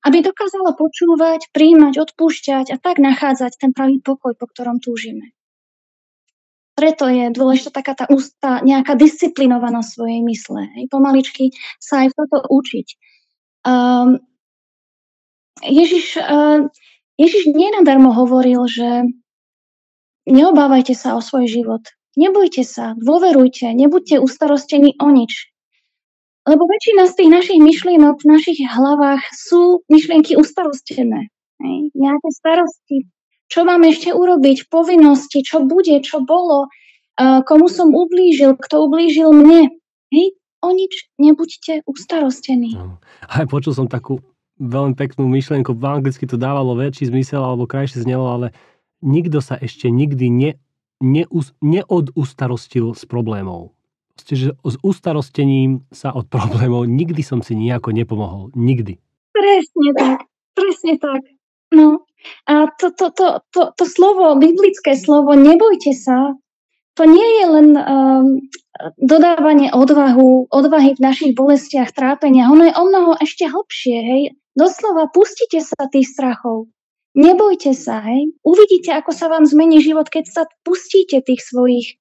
aby dokázala počúvať, príjmať, odpúšťať a tak nachádzať ten pravý pokoj, po ktorom túžime. Preto je dôležitá taká tá ústa, nejaká disciplinovanosť svojej mysle. Hej, pomaličky sa aj v toto učiť. Um, Ježiš, uh, Ježiš nenadarmo hovoril, že Neobávajte sa o svoj život. Nebojte sa, dôverujte, nebuďte ustarostení o nič. Lebo väčšina z tých našich myšlienok v našich hlavách sú myšlienky ustarostené. Hej? Nejaké starosti. Čo mám ešte urobiť? Povinnosti, čo bude, čo bolo, komu som ublížil, kto ublížil mne. Hej? O nič nebuďte ustarostení. Aj počul som takú veľmi peknú myšlienku, v anglicky to dávalo väčší zmysel alebo krajšie znelo, ale nikto sa ešte nikdy ne, neus, neodustarostil s problémov. Proste, s ustarostením sa od problémov nikdy som si nejako nepomohol. Nikdy. Presne tak. Presne tak. No. A to, to, to, to, to slovo, biblické slovo, nebojte sa, to nie je len um, dodávanie odvahu, odvahy v našich bolestiach, trápenia. Ono je o mnoho ešte hlbšie. Hej? Doslova pustite sa tých strachov. Nebojte sa, hej. Uvidíte, ako sa vám zmení život, keď sa pustíte tých svojich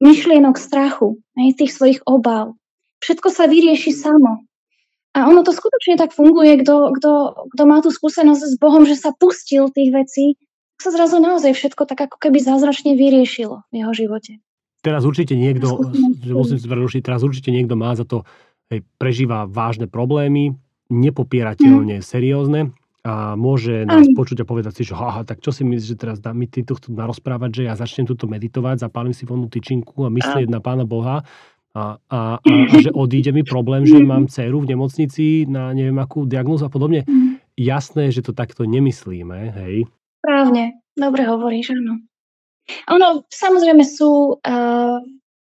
myšlienok strachu, hej, tých svojich obáv. Všetko sa vyrieši samo. A ono to skutočne tak funguje, kto, kto, kto má tú skúsenosť s Bohom, že sa pustil tých vecí, sa zrazu naozaj všetko tak ako keby zázračne vyriešilo v jeho živote. Teraz určite niekto, že musím prerušiť, teraz určite niekto má za to, hej, prežíva vážne problémy, nepopierateľne mm. seriózne a môže nás Aj. počuť a povedať si, že aha, tak čo si myslíš, že teraz dá mi ty tu chcú narozprávať, že ja začnem túto meditovať, zapálim si vonú tyčinku a myslieť na Pána Boha a, a, a, a že odíde mi problém, že mám dceru v nemocnici na neviem akú diagnózu a podobne. Mhm. Jasné, že to takto nemyslíme, hej? Správne, dobre hovoríš, áno. Ono, samozrejme sú uh,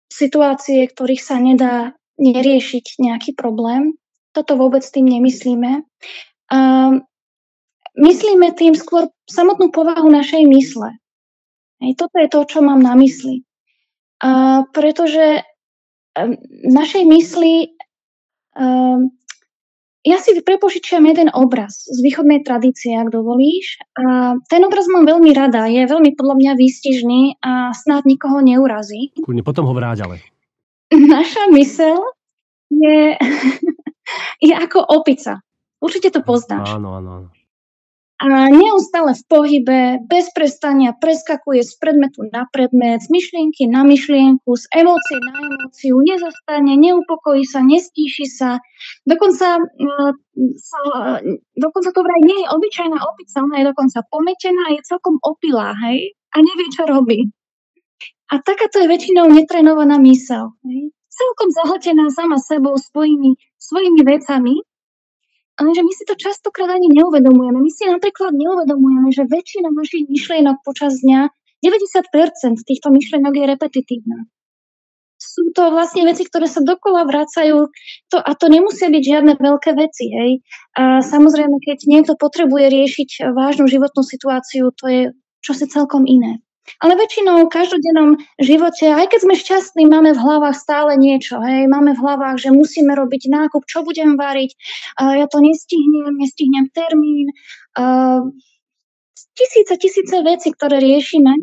situácie, ktorých sa nedá neriešiť nejaký problém. Toto vôbec tým nemyslíme. Uh, myslíme tým skôr samotnú povahu našej mysle. Hej, toto je to, čo mám na mysli. A pretože um, našej mysli um, ja si prepožičiam jeden obraz z východnej tradície, ak dovolíš. A ten obraz mám veľmi rada, je veľmi podľa mňa výstižný a snad nikoho neurazí. Kúrne, potom ho vráť ale. Naša mysel je, je ako opica. Určite to poznáš. Áno, áno, áno a neustále v pohybe, bez prestania preskakuje z predmetu na predmet, z myšlienky na myšlienku, z emócie na emóciu, nezastane, neupokojí sa, nestíši sa. Dokonca, uh, sa, dokonca to vraj nie je obyčajná opica, ona je dokonca pometená, je celkom opilá, hej, a nevie, čo robí. A takáto je väčšinou netrenovaná mysel. Hej. Celkom zahltená sama sebou, svojimi, svojimi vecami Lenže my si to častokrát ani neuvedomujeme. My si napríklad neuvedomujeme, že väčšina našich myšlienok počas dňa, 90% týchto myšlienok je repetitívna. sú to vlastne veci, ktoré sa dokola vracajú to, a to nemusia byť žiadne veľké veci. Hej. A samozrejme, keď niekto potrebuje riešiť vážnu životnú situáciu, to je čosi celkom iné. Ale väčšinou v každodennom živote, aj keď sme šťastní, máme v hlavách stále niečo. Hej. Máme v hlavách, že musíme robiť nákup, čo budem variť, uh, ja to nestihnem, nestihnem termín. Uh, tisíce, tisíce vecí, ktoré riešime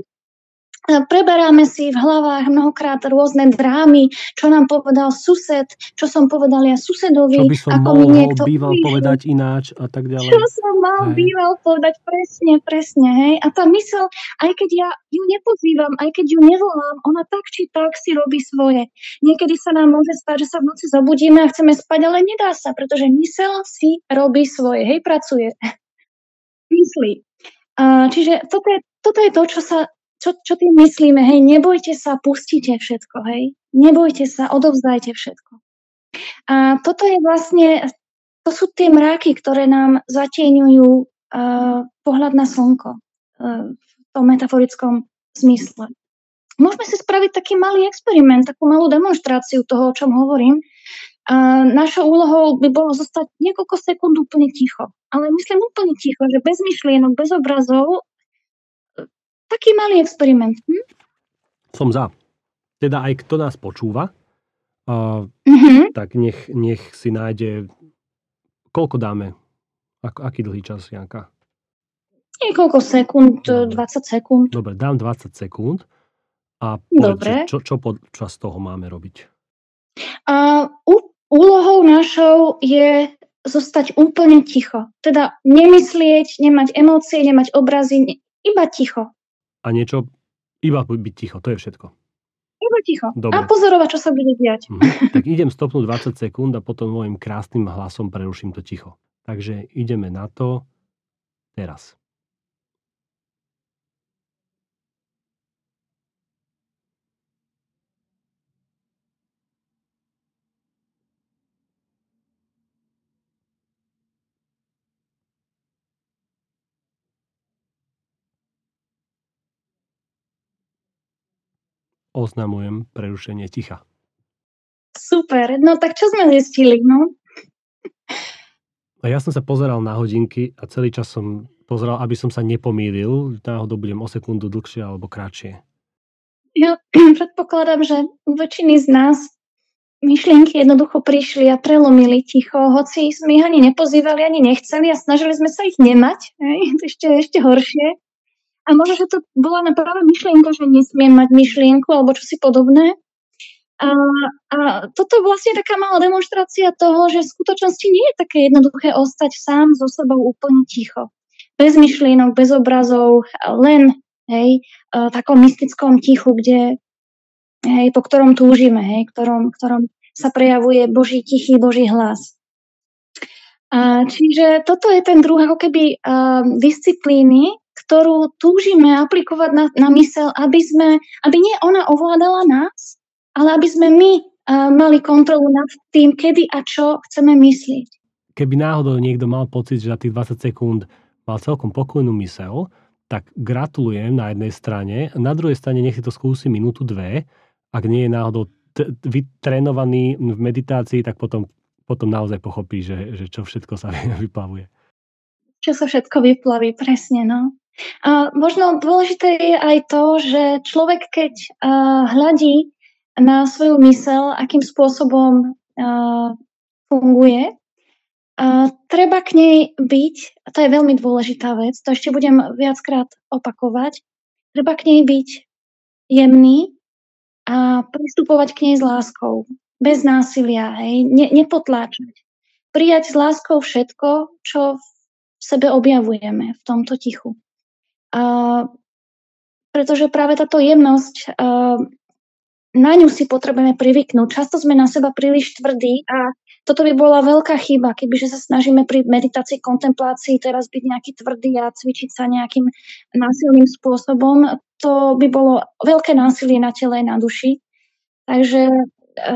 preberáme si v hlavách mnohokrát rôzne drámy, čo nám povedal sused, čo som povedal ja susedovi. Čo by som ako mi niekto býval povedať ináč a tak ďalej. Čo som mal hej. býval povedať presne, presne. Hej. A tá mysel, aj keď ja ju nepozývam, aj keď ju nevolám, ona tak či tak si robí svoje. Niekedy sa nám môže stať, že sa v noci zobudíme a chceme spať, ale nedá sa, pretože mysel si robí svoje. Hej, pracuje. Myslí. Čiže toto je, toto je to, čo sa čo, čo tým myslíme? Hej, nebojte sa, pustite všetko, hej. Nebojte sa, odovzdajte všetko. A toto je vlastne, to sú tie mráky, ktoré nám zatieňujú uh, pohľad na slnko uh, v tom metaforickom zmysle. Môžeme si spraviť taký malý experiment, takú malú demonstráciu toho, o čom hovorím. A našou úlohou by bolo zostať niekoľko sekúnd úplne ticho. Ale myslím úplne ticho, že bez myšlienok, bez obrazov taký malý experiment. Hm? Som za. Teda aj kto nás počúva, uh, uh-huh. tak nech, nech si nájde... Koľko dáme? Ak, aký dlhý čas, Janka? Niekoľko sekúnd, Dobre. 20 sekúnd. Dobre, dám 20 sekúnd. A povedz, čo, čo počas toho máme robiť? Uh, úlohou našou je zostať úplne ticho. Teda nemyslieť, nemať emócie, nemať obrazy, iba ticho a niečo, iba byť ticho, to je všetko. Iba ticho. Dobre. A pozorovať, čo sa bude diať. Mhm. Tak idem stopnúť 20 sekúnd a potom môjim krásnym hlasom preruším to ticho. Takže ideme na to teraz. Oznamujem prerušenie ticha. Super, no tak čo sme zistili, no? A ja som sa pozeral na hodinky a celý čas som pozeral, aby som sa nepomýlil. Náhodou budem o sekundu dlhšie alebo kratšie. Ja predpokladám, že u väčšiny z nás myšlienky jednoducho prišli a prelomili ticho, hoci sme ich ani nepozývali, ani nechceli a snažili sme sa ich nemať. Hej? Ešte, ešte horšie. A možno, že to bola na práve myšlienka, že nesmiem mať myšlienku alebo čo si podobné. A, a toto je vlastne taká malá demonstrácia toho, že v skutočnosti nie je také jednoduché ostať sám so sebou úplne ticho. Bez myšlienok, bez obrazov, len hej, v takom mystickom tichu, kde, hej, po ktorom túžime, hej, ktorom, ktorom sa prejavuje Boží tichý Boží hlas. A, čiže toto je ten druh ako keby uh, disciplíny, ktorú túžime aplikovať na, na mysel, aby, sme, aby nie ona ovládala nás, ale aby sme my uh, mali kontrolu nad tým, kedy a čo chceme myslieť. Keby náhodou niekto mal pocit, že za tých 20 sekúnd mal celkom pokojnú mysel, tak gratulujem na jednej strane. Na druhej strane nech si to skúsi minútu, dve. Ak nie je náhodou t- vytrénovaný v meditácii, tak potom, potom naozaj pochopí, že, že čo všetko sa vyplavuje. Čo sa všetko vyplaví, presne, no. A možno dôležité je aj to, že človek, keď uh, hľadí na svoju mysel, akým spôsobom uh, funguje, uh, treba k nej byť, a to je veľmi dôležitá vec, to ešte budem viackrát opakovať, treba k nej byť jemný a pristupovať k nej s láskou, bez násilia, hej, ne, nepotláčať. Prijať s láskou všetko, čo v sebe objavujeme v tomto tichu. Uh, pretože práve táto jemnosť, na ňu si potrebujeme privyknúť. Často sme na seba príliš tvrdí a toto by bola veľká chyba, kebyže sa snažíme pri meditácii, kontemplácii teraz byť nejaký tvrdý a cvičiť sa nejakým násilným spôsobom. To by bolo veľké násilie na tele, na duši. Takže e,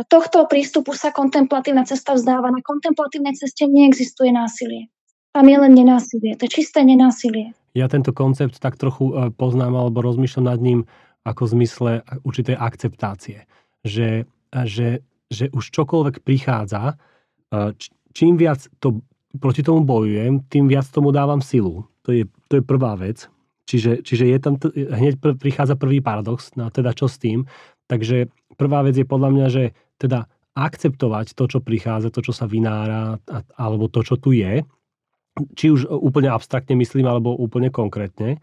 tohto prístupu sa kontemplatívna cesta vzdáva. Na kontemplatívnej ceste neexistuje násilie. Tam je len nenásilie. To je čisté nenásilie ja tento koncept tak trochu e, poznám alebo rozmýšľam nad ním ako v zmysle určitej akceptácie. Že že, že už čokoľvek prichádza, čím viac to, proti tomu bojujem, tým viac tomu dávam silu. To je, to je prvá vec. Čiže, čiže je tam, hneď pr- prichádza prvý paradox, no teda čo s tým. Takže prvá vec je podľa mňa, že teda akceptovať to, čo prichádza, to, čo sa vynára, alebo to, čo tu je, či už úplne abstraktne myslím, alebo úplne konkrétne.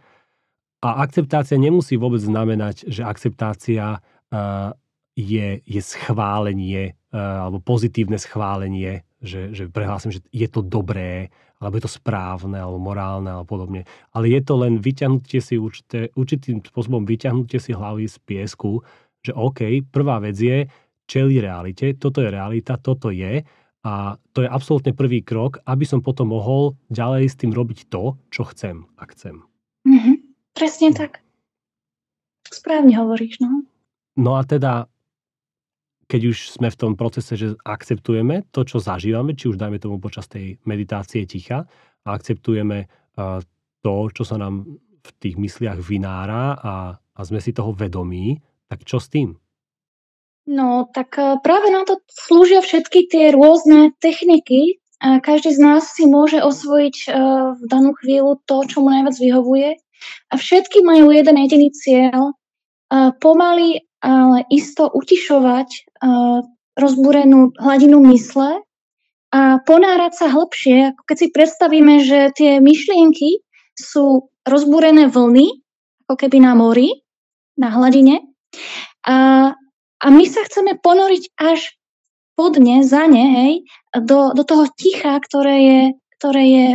A akceptácia nemusí vôbec znamenať, že akceptácia uh, je, je schválenie uh, alebo pozitívne schválenie, že, že prehlásim, že je to dobré, alebo je to správne, alebo morálne, alebo podobne. Ale je to len vyťahnutie si určité, určitým spôsobom vyťahnutie si hlavy z piesku, že OK, prvá vec je čeli realite, toto je realita, toto je a to je absolútne prvý krok, aby som potom mohol ďalej s tým robiť to, čo chcem a chcem. Mm-hmm. Presne tak. Správne hovoríš, no. No a teda keď už sme v tom procese, že akceptujeme to, čo zažívame, či už dajme tomu počas tej meditácie ticha, a akceptujeme to, čo sa nám v tých mysliach vynára a, a sme si toho vedomí, tak čo s tým? No, tak práve na to slúžia všetky tie rôzne techniky. Každý z nás si môže osvojiť v danú chvíľu to, čo mu najviac vyhovuje. A všetky majú jeden jediný cieľ. Pomaly ale isto utišovať rozbúrenú hladinu mysle a ponárať sa hlbšie, ako keď si predstavíme, že tie myšlienky sú rozbúrené vlny, ako keby na mori, na hladine. A, a my sa chceme ponoriť až podne, za ne, hej, do, do toho ticha, ktoré je, ktoré je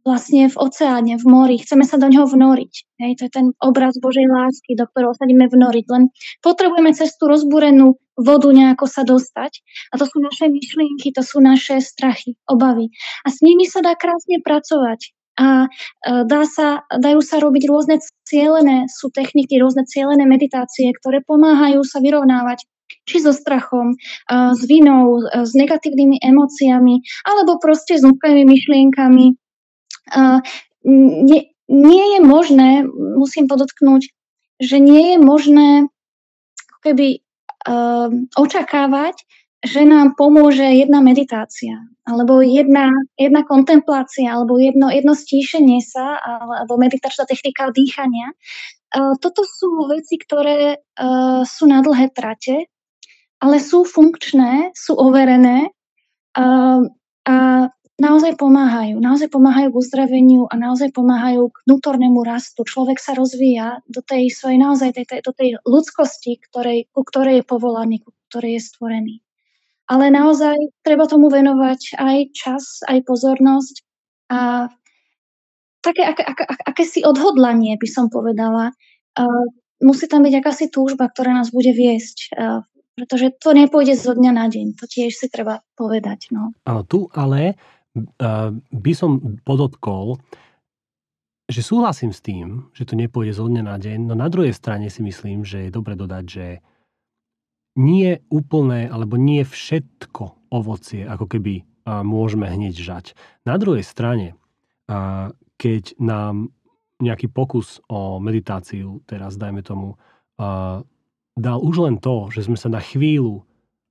vlastne v oceáne, v mori. Chceme sa do ňoho vnoriť. Hej, to je ten obraz Božej lásky, do ktorého sa ideme vnoriť. Len potrebujeme cez tú rozbúrenú vodu nejako sa dostať. A to sú naše myšlienky, to sú naše strachy, obavy. A s nimi sa dá krásne pracovať. A e, dá sa, dajú sa robiť rôzne cielené, sú techniky, rôzne cielené meditácie, ktoré pomáhajú sa vyrovnávať či so strachom, e, s vinou, e, s negatívnymi emóciami, alebo proste s úpkavými myšlienkami, nie, nie je možné, musím podotknúť, že nie je možné keby očakávať, že nám pomôže jedna meditácia, alebo jedna, jedna kontemplácia, alebo jedno, jedno stíšenie sa, alebo meditačná technika dýchania. Uh, toto sú veci, ktoré uh, sú na dlhé trate, ale sú funkčné, sú overené uh, a naozaj pomáhajú. Naozaj pomáhajú k uzdraveniu a naozaj pomáhajú k vnútornému rastu. Človek sa rozvíja do tej svojej naozaj tej, tej, do tej ľudskosti, ktorej, ku ktorej je povolaný, ku ktorej je stvorený. Ale naozaj treba tomu venovať aj čas, aj pozornosť a také ak, ak, ak, akési odhodlanie, by som povedala. Uh, musí tam byť akási túžba, ktorá nás bude viesť uh, pretože to nepôjde zo dňa na deň. To tiež si treba povedať. No. Áno, tu ale by som podotkol, že súhlasím s tým, že to nepôjde zo dňa na deň, no na druhej strane si myslím, že je dobre dodať, že nie úplné, alebo nie všetko ovocie, ako keby môžeme hneď žať. Na druhej strane, keď nám nejaký pokus o meditáciu, teraz dajme tomu, dal už len to, že sme sa na chvíľu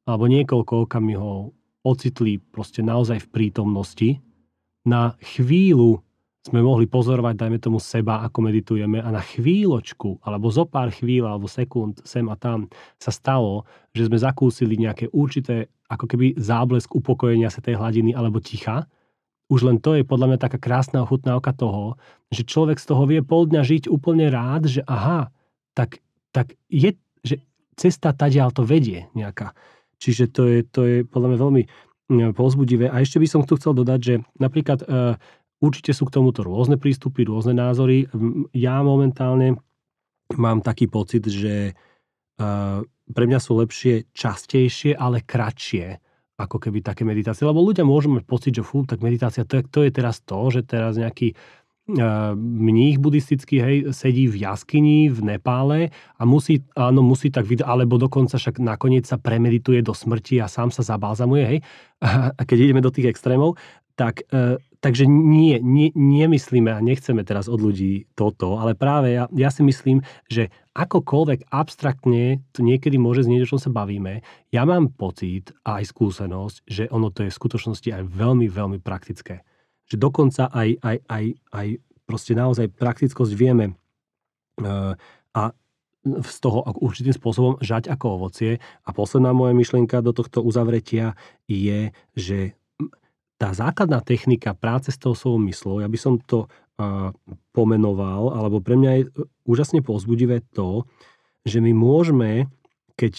alebo niekoľko okamihov ocitli proste naozaj v prítomnosti. Na chvíľu sme mohli pozorovať, dajme tomu seba, ako meditujeme a na chvíľočku, alebo zo pár chvíľ, alebo sekúnd sem a tam sa stalo, že sme zakúsili nejaké určité, ako keby záblesk upokojenia sa tej hladiny alebo ticha. Už len to je podľa mňa taká krásna ochutná oka toho, že človek z toho vie pol dňa žiť úplne rád, že aha, tak, tak je, že cesta tadiaľ to vedie nejaká. Čiže to je, to je podľa mňa veľmi mm, pozbudivé. A ešte by som tu chcel dodať, že napríklad uh, určite sú k tomuto rôzne prístupy, rôzne názory. Ja momentálne mám taký pocit, že uh, pre mňa sú lepšie častejšie, ale kratšie ako keby také meditácie. Lebo ľudia môžu mať pocit, že fú, tak meditácia, to je, to je teraz to, že teraz nejaký mních buddhistický, hej, sedí v jaskyni v Nepále a musí, áno, musí tak vidieť, alebo dokonca však nakoniec sa premedituje do smrti a sám sa zabalzamuje, hej. A keď ideme do tých extrémov, tak takže nie, nie, nemyslíme a nechceme teraz od ľudí toto, ale práve ja, ja si myslím, že akokoľvek abstraktne to niekedy môže znieť, o čom sa bavíme, ja mám pocit a aj skúsenosť, že ono to je v skutočnosti aj veľmi, veľmi praktické. Že dokonca aj, aj, aj, aj proste naozaj praktickosť vieme uh, a z toho určitým spôsobom žať ako ovocie. A posledná moja myšlienka do tohto uzavretia je, že tá základná technika práce s tou svojou myslou, ja by som to uh, pomenoval, alebo pre mňa je úžasne pozbudivé to, že my môžeme, keď,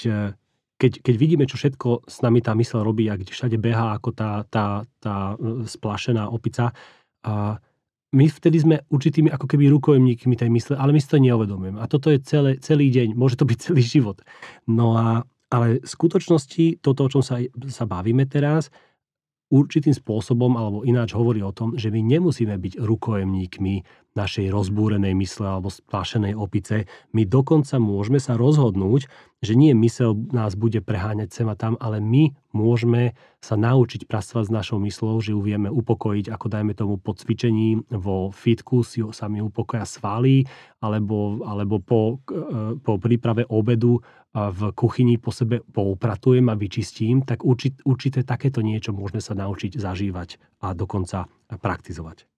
keď, keď vidíme, čo všetko s nami tá mysl robí a kde všade behá ako tá, tá, tá splašená opica, uh, my vtedy sme určitými ako keby rukojemníkmi tej mysle, ale my si to neuvedomujeme. A toto je celé, celý deň, môže to byť celý život. No a, ale v skutočnosti toto, o čom sa, sa bavíme teraz, určitým spôsobom alebo ináč hovorí o tom, že my nemusíme byť rukojemníkmi našej rozbúrenej mysle alebo splášenej opice. My dokonca môžeme sa rozhodnúť, že nie mysel nás bude preháňať sem a tam, ale my môžeme sa naučiť pracovať s našou myslou, že ju vieme upokojiť, ako dajme tomu po cvičení vo fitku si sa mi upokoja svaly, alebo, alebo po, e, po príprave obedu v kuchyni po sebe poupratujem a vyčistím, tak určit, určité takéto niečo môžeme sa naučiť zažívať a dokonca praktizovať.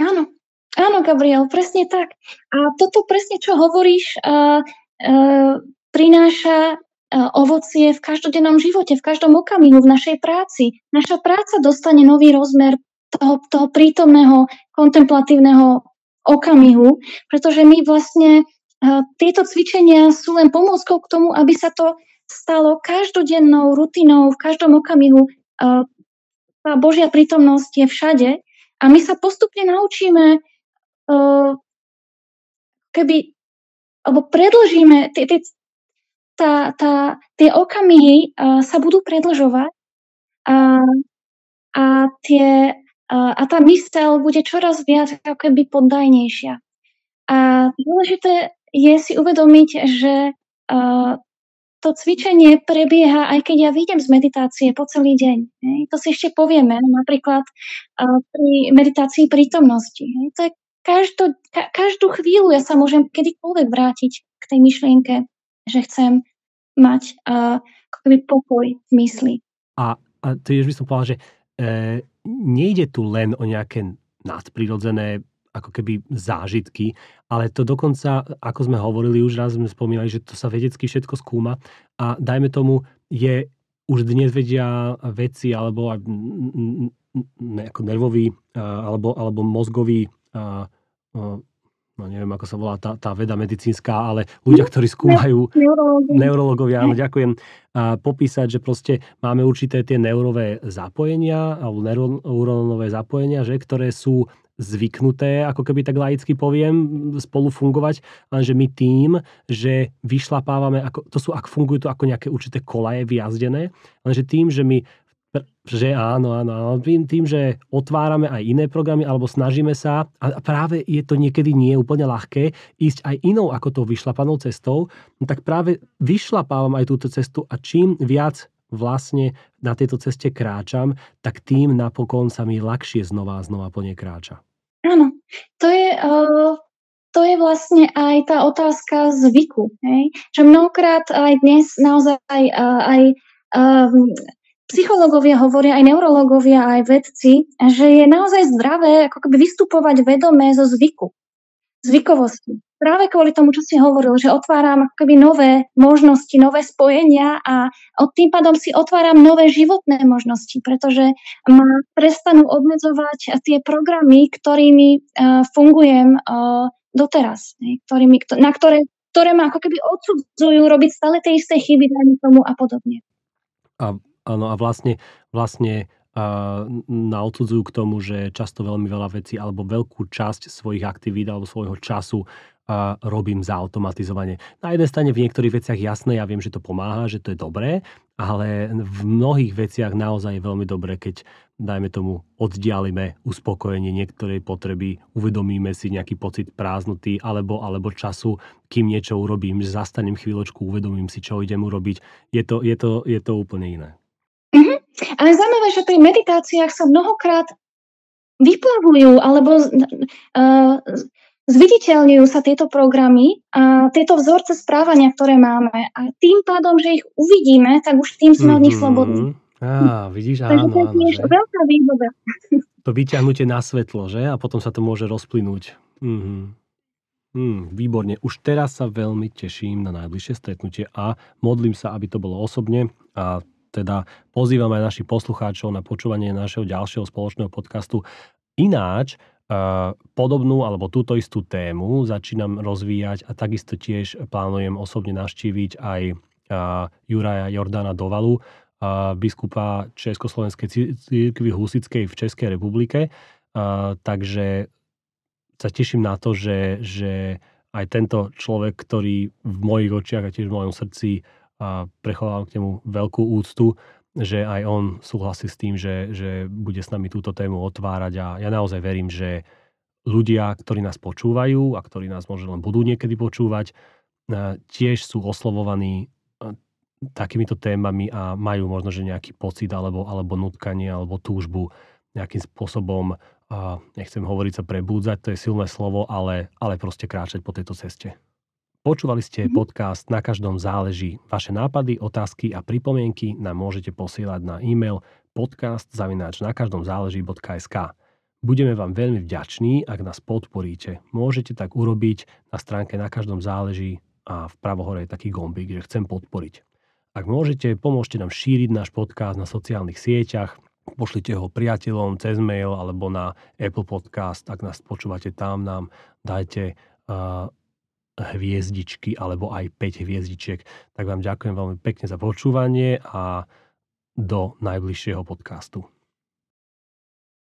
Áno, áno, Gabriel, presne tak. A toto presne, čo hovoríš, uh, uh, prináša ovocie v každodennom živote, v každom okamihu, v našej práci. Naša práca dostane nový rozmer toho, toho prítomného, kontemplatívneho okamihu, pretože my vlastne tieto cvičenia sú len pomôckou k tomu, aby sa to stalo každodennou rutinou v každom okamihu. Tá Božia prítomnosť je všade a my sa postupne naučíme keby alebo predlžíme tie, tie, tá, tá, tie okamihy sa budú predlžovať a, a, tie, a tá mysel bude čoraz viac ako keby poddajnejšia. A dôležité je si uvedomiť, že to cvičenie prebieha, aj keď ja vidím z meditácie po celý deň. Hej. To si ešte povieme, napríklad pri meditácii prítomnosti. Hej. To je každú, ka, každú chvíľu ja sa môžem kedykoľvek vrátiť k tej myšlienke, že chcem mať uh, pokoj v mysli. A, a to je, by som povedal, že e, nejde tu len o nejaké nadprirodzené ako keby zážitky, ale to dokonca, ako sme hovorili už raz, sme spomínali, že to sa vedecky všetko skúma a dajme tomu, je už dnes vedia veci alebo ako nervový alebo, alebo mozgový no neviem, ako sa volá tá, tá veda medicínska, ale ľudia, ktorí skúmajú, neurologovia, áno, ďakujem, a popísať, že proste máme určité tie neurové zapojenia, alebo neurónové zapojenia, že, ktoré sú zvyknuté, ako keby tak laicky poviem, spolu fungovať, lenže my tým, že vyšlapávame, ako, to sú, ak fungujú to ako nejaké určité kolaje vyjazdené, lenže tým, že my že áno, áno, áno. Tým, tým, že otvárame aj iné programy alebo snažíme sa, a práve je to niekedy nie úplne ľahké, ísť aj inou ako tou vyšlapanou cestou, no tak práve vyšlapávam aj túto cestu a čím viac vlastne na tejto ceste kráčam, tak tým napokon sa mi ľahšie znova a znova po nej kráča. Áno, to je, uh, to je vlastne aj tá otázka zvyku. Hej? Že mnohokrát aj dnes naozaj uh, aj uh, psychológovia hovoria, aj neurológovia, aj vedci, že je naozaj zdravé ako keby vystupovať vedomé zo zvyku, zvykovosti práve kvôli tomu, čo si hovoril, že otváram ako nové možnosti, nové spojenia a od tým pádom si otváram nové životné možnosti, pretože ma prestanú obmedzovať tie programy, ktorými uh, fungujem uh, doteraz, ne, ktorými, na ktoré, ktoré ma ako keby odsudzujú robiť stále tie isté chyby, dajme tomu a podobne. A, áno, a vlastne, vlastne a na odsudzujú k tomu, že často veľmi veľa vecí alebo veľkú časť svojich aktivít alebo svojho času a robím zautomatizovanie. Na jednej strane v niektorých veciach jasné, ja viem, že to pomáha, že to je dobré, ale v mnohých veciach naozaj je veľmi dobré, keď dajme tomu oddialime uspokojenie niektorej potreby, uvedomíme si nejaký pocit prázdnoty alebo, alebo času, kým niečo urobím, že zastanem chvíľočku, uvedomím si, čo idem urobiť. Je to, je to, je to úplne iné. Mm-hmm. Ale zaujímavé, že pri meditáciách sa mnohokrát vyplavujú alebo uh, zviditeľňujú sa tieto programy a tieto vzorce správania, ktoré máme. A tým pádom, že ich uvidíme, tak už tým sme mm-hmm. od nich slobodní. Á, vidíš, áno, áno. je veľká výhoda. To vyťahnutie na svetlo, že? A potom sa to môže rozplynúť. Mm-hmm. Mm, výborne. Už teraz sa veľmi teším na najbližšie stretnutie a modlím sa, aby to bolo osobne a teda pozývam aj našich poslucháčov na počúvanie našeho ďalšieho spoločného podcastu. Ináč, Uh, podobnú alebo túto istú tému začínam rozvíjať a takisto tiež plánujem osobne navštíviť aj uh, Juraja Jordana Dovalu, uh, biskupa Československej církvy Husickej v Českej republike. Takže sa teším na to, že, že aj tento človek, ktorý v mojich očiach a tiež v mojom srdci prechovávam k nemu veľkú úctu, že aj on súhlasí s tým, že, že bude s nami túto tému otvárať a ja naozaj verím, že ľudia, ktorí nás počúvajú a ktorí nás možno len budú niekedy počúvať, tiež sú oslovovaní takýmito témami a majú možno, že nejaký pocit alebo, alebo nutkanie alebo túžbu nejakým spôsobom, nechcem hovoriť sa prebúdzať, to je silné slovo, ale, ale proste kráčať po tejto ceste. Počúvali ste mhm. podcast Na každom záleží. Vaše nápady, otázky a pripomienky nám môžete posielať na e-mail podcast zavináč na každom záleží.sk. Budeme vám veľmi vďační, ak nás podporíte. Môžete tak urobiť na stránke Na každom záleží a v pravohore je taký gombík, že chcem podporiť. Ak môžete, pomôžte nám šíriť náš podcast na sociálnych sieťach, pošlite ho priateľom cez mail alebo na Apple Podcast, ak nás počúvate tam, nám dajte uh, hviezdičky alebo aj 5 hviezdičiek. Tak vám ďakujem veľmi pekne za počúvanie a do najbližšieho podcastu.